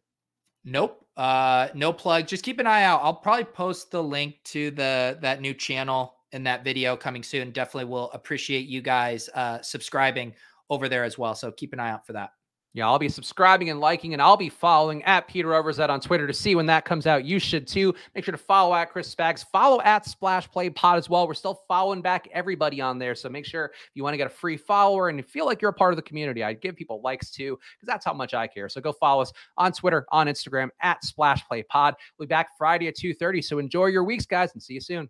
Nope. Uh, no plug. Just keep an eye out. I'll probably post the link to the that new channel in that video coming soon. Definitely will appreciate you guys uh subscribing over there as well. So keep an eye out for that. Yeah, I'll be subscribing and liking, and I'll be following at Peter Overzet on Twitter to see when that comes out. You should too. Make sure to follow at Chris Spags. Follow at Splash Play Pod as well. We're still following back everybody on there. So make sure if you want to get a free follower and you feel like you're a part of the community, I give people likes too, because that's how much I care. So go follow us on Twitter, on Instagram, at Splash Play Pod. We'll be back Friday at 2:30. So enjoy your weeks, guys, and see you soon.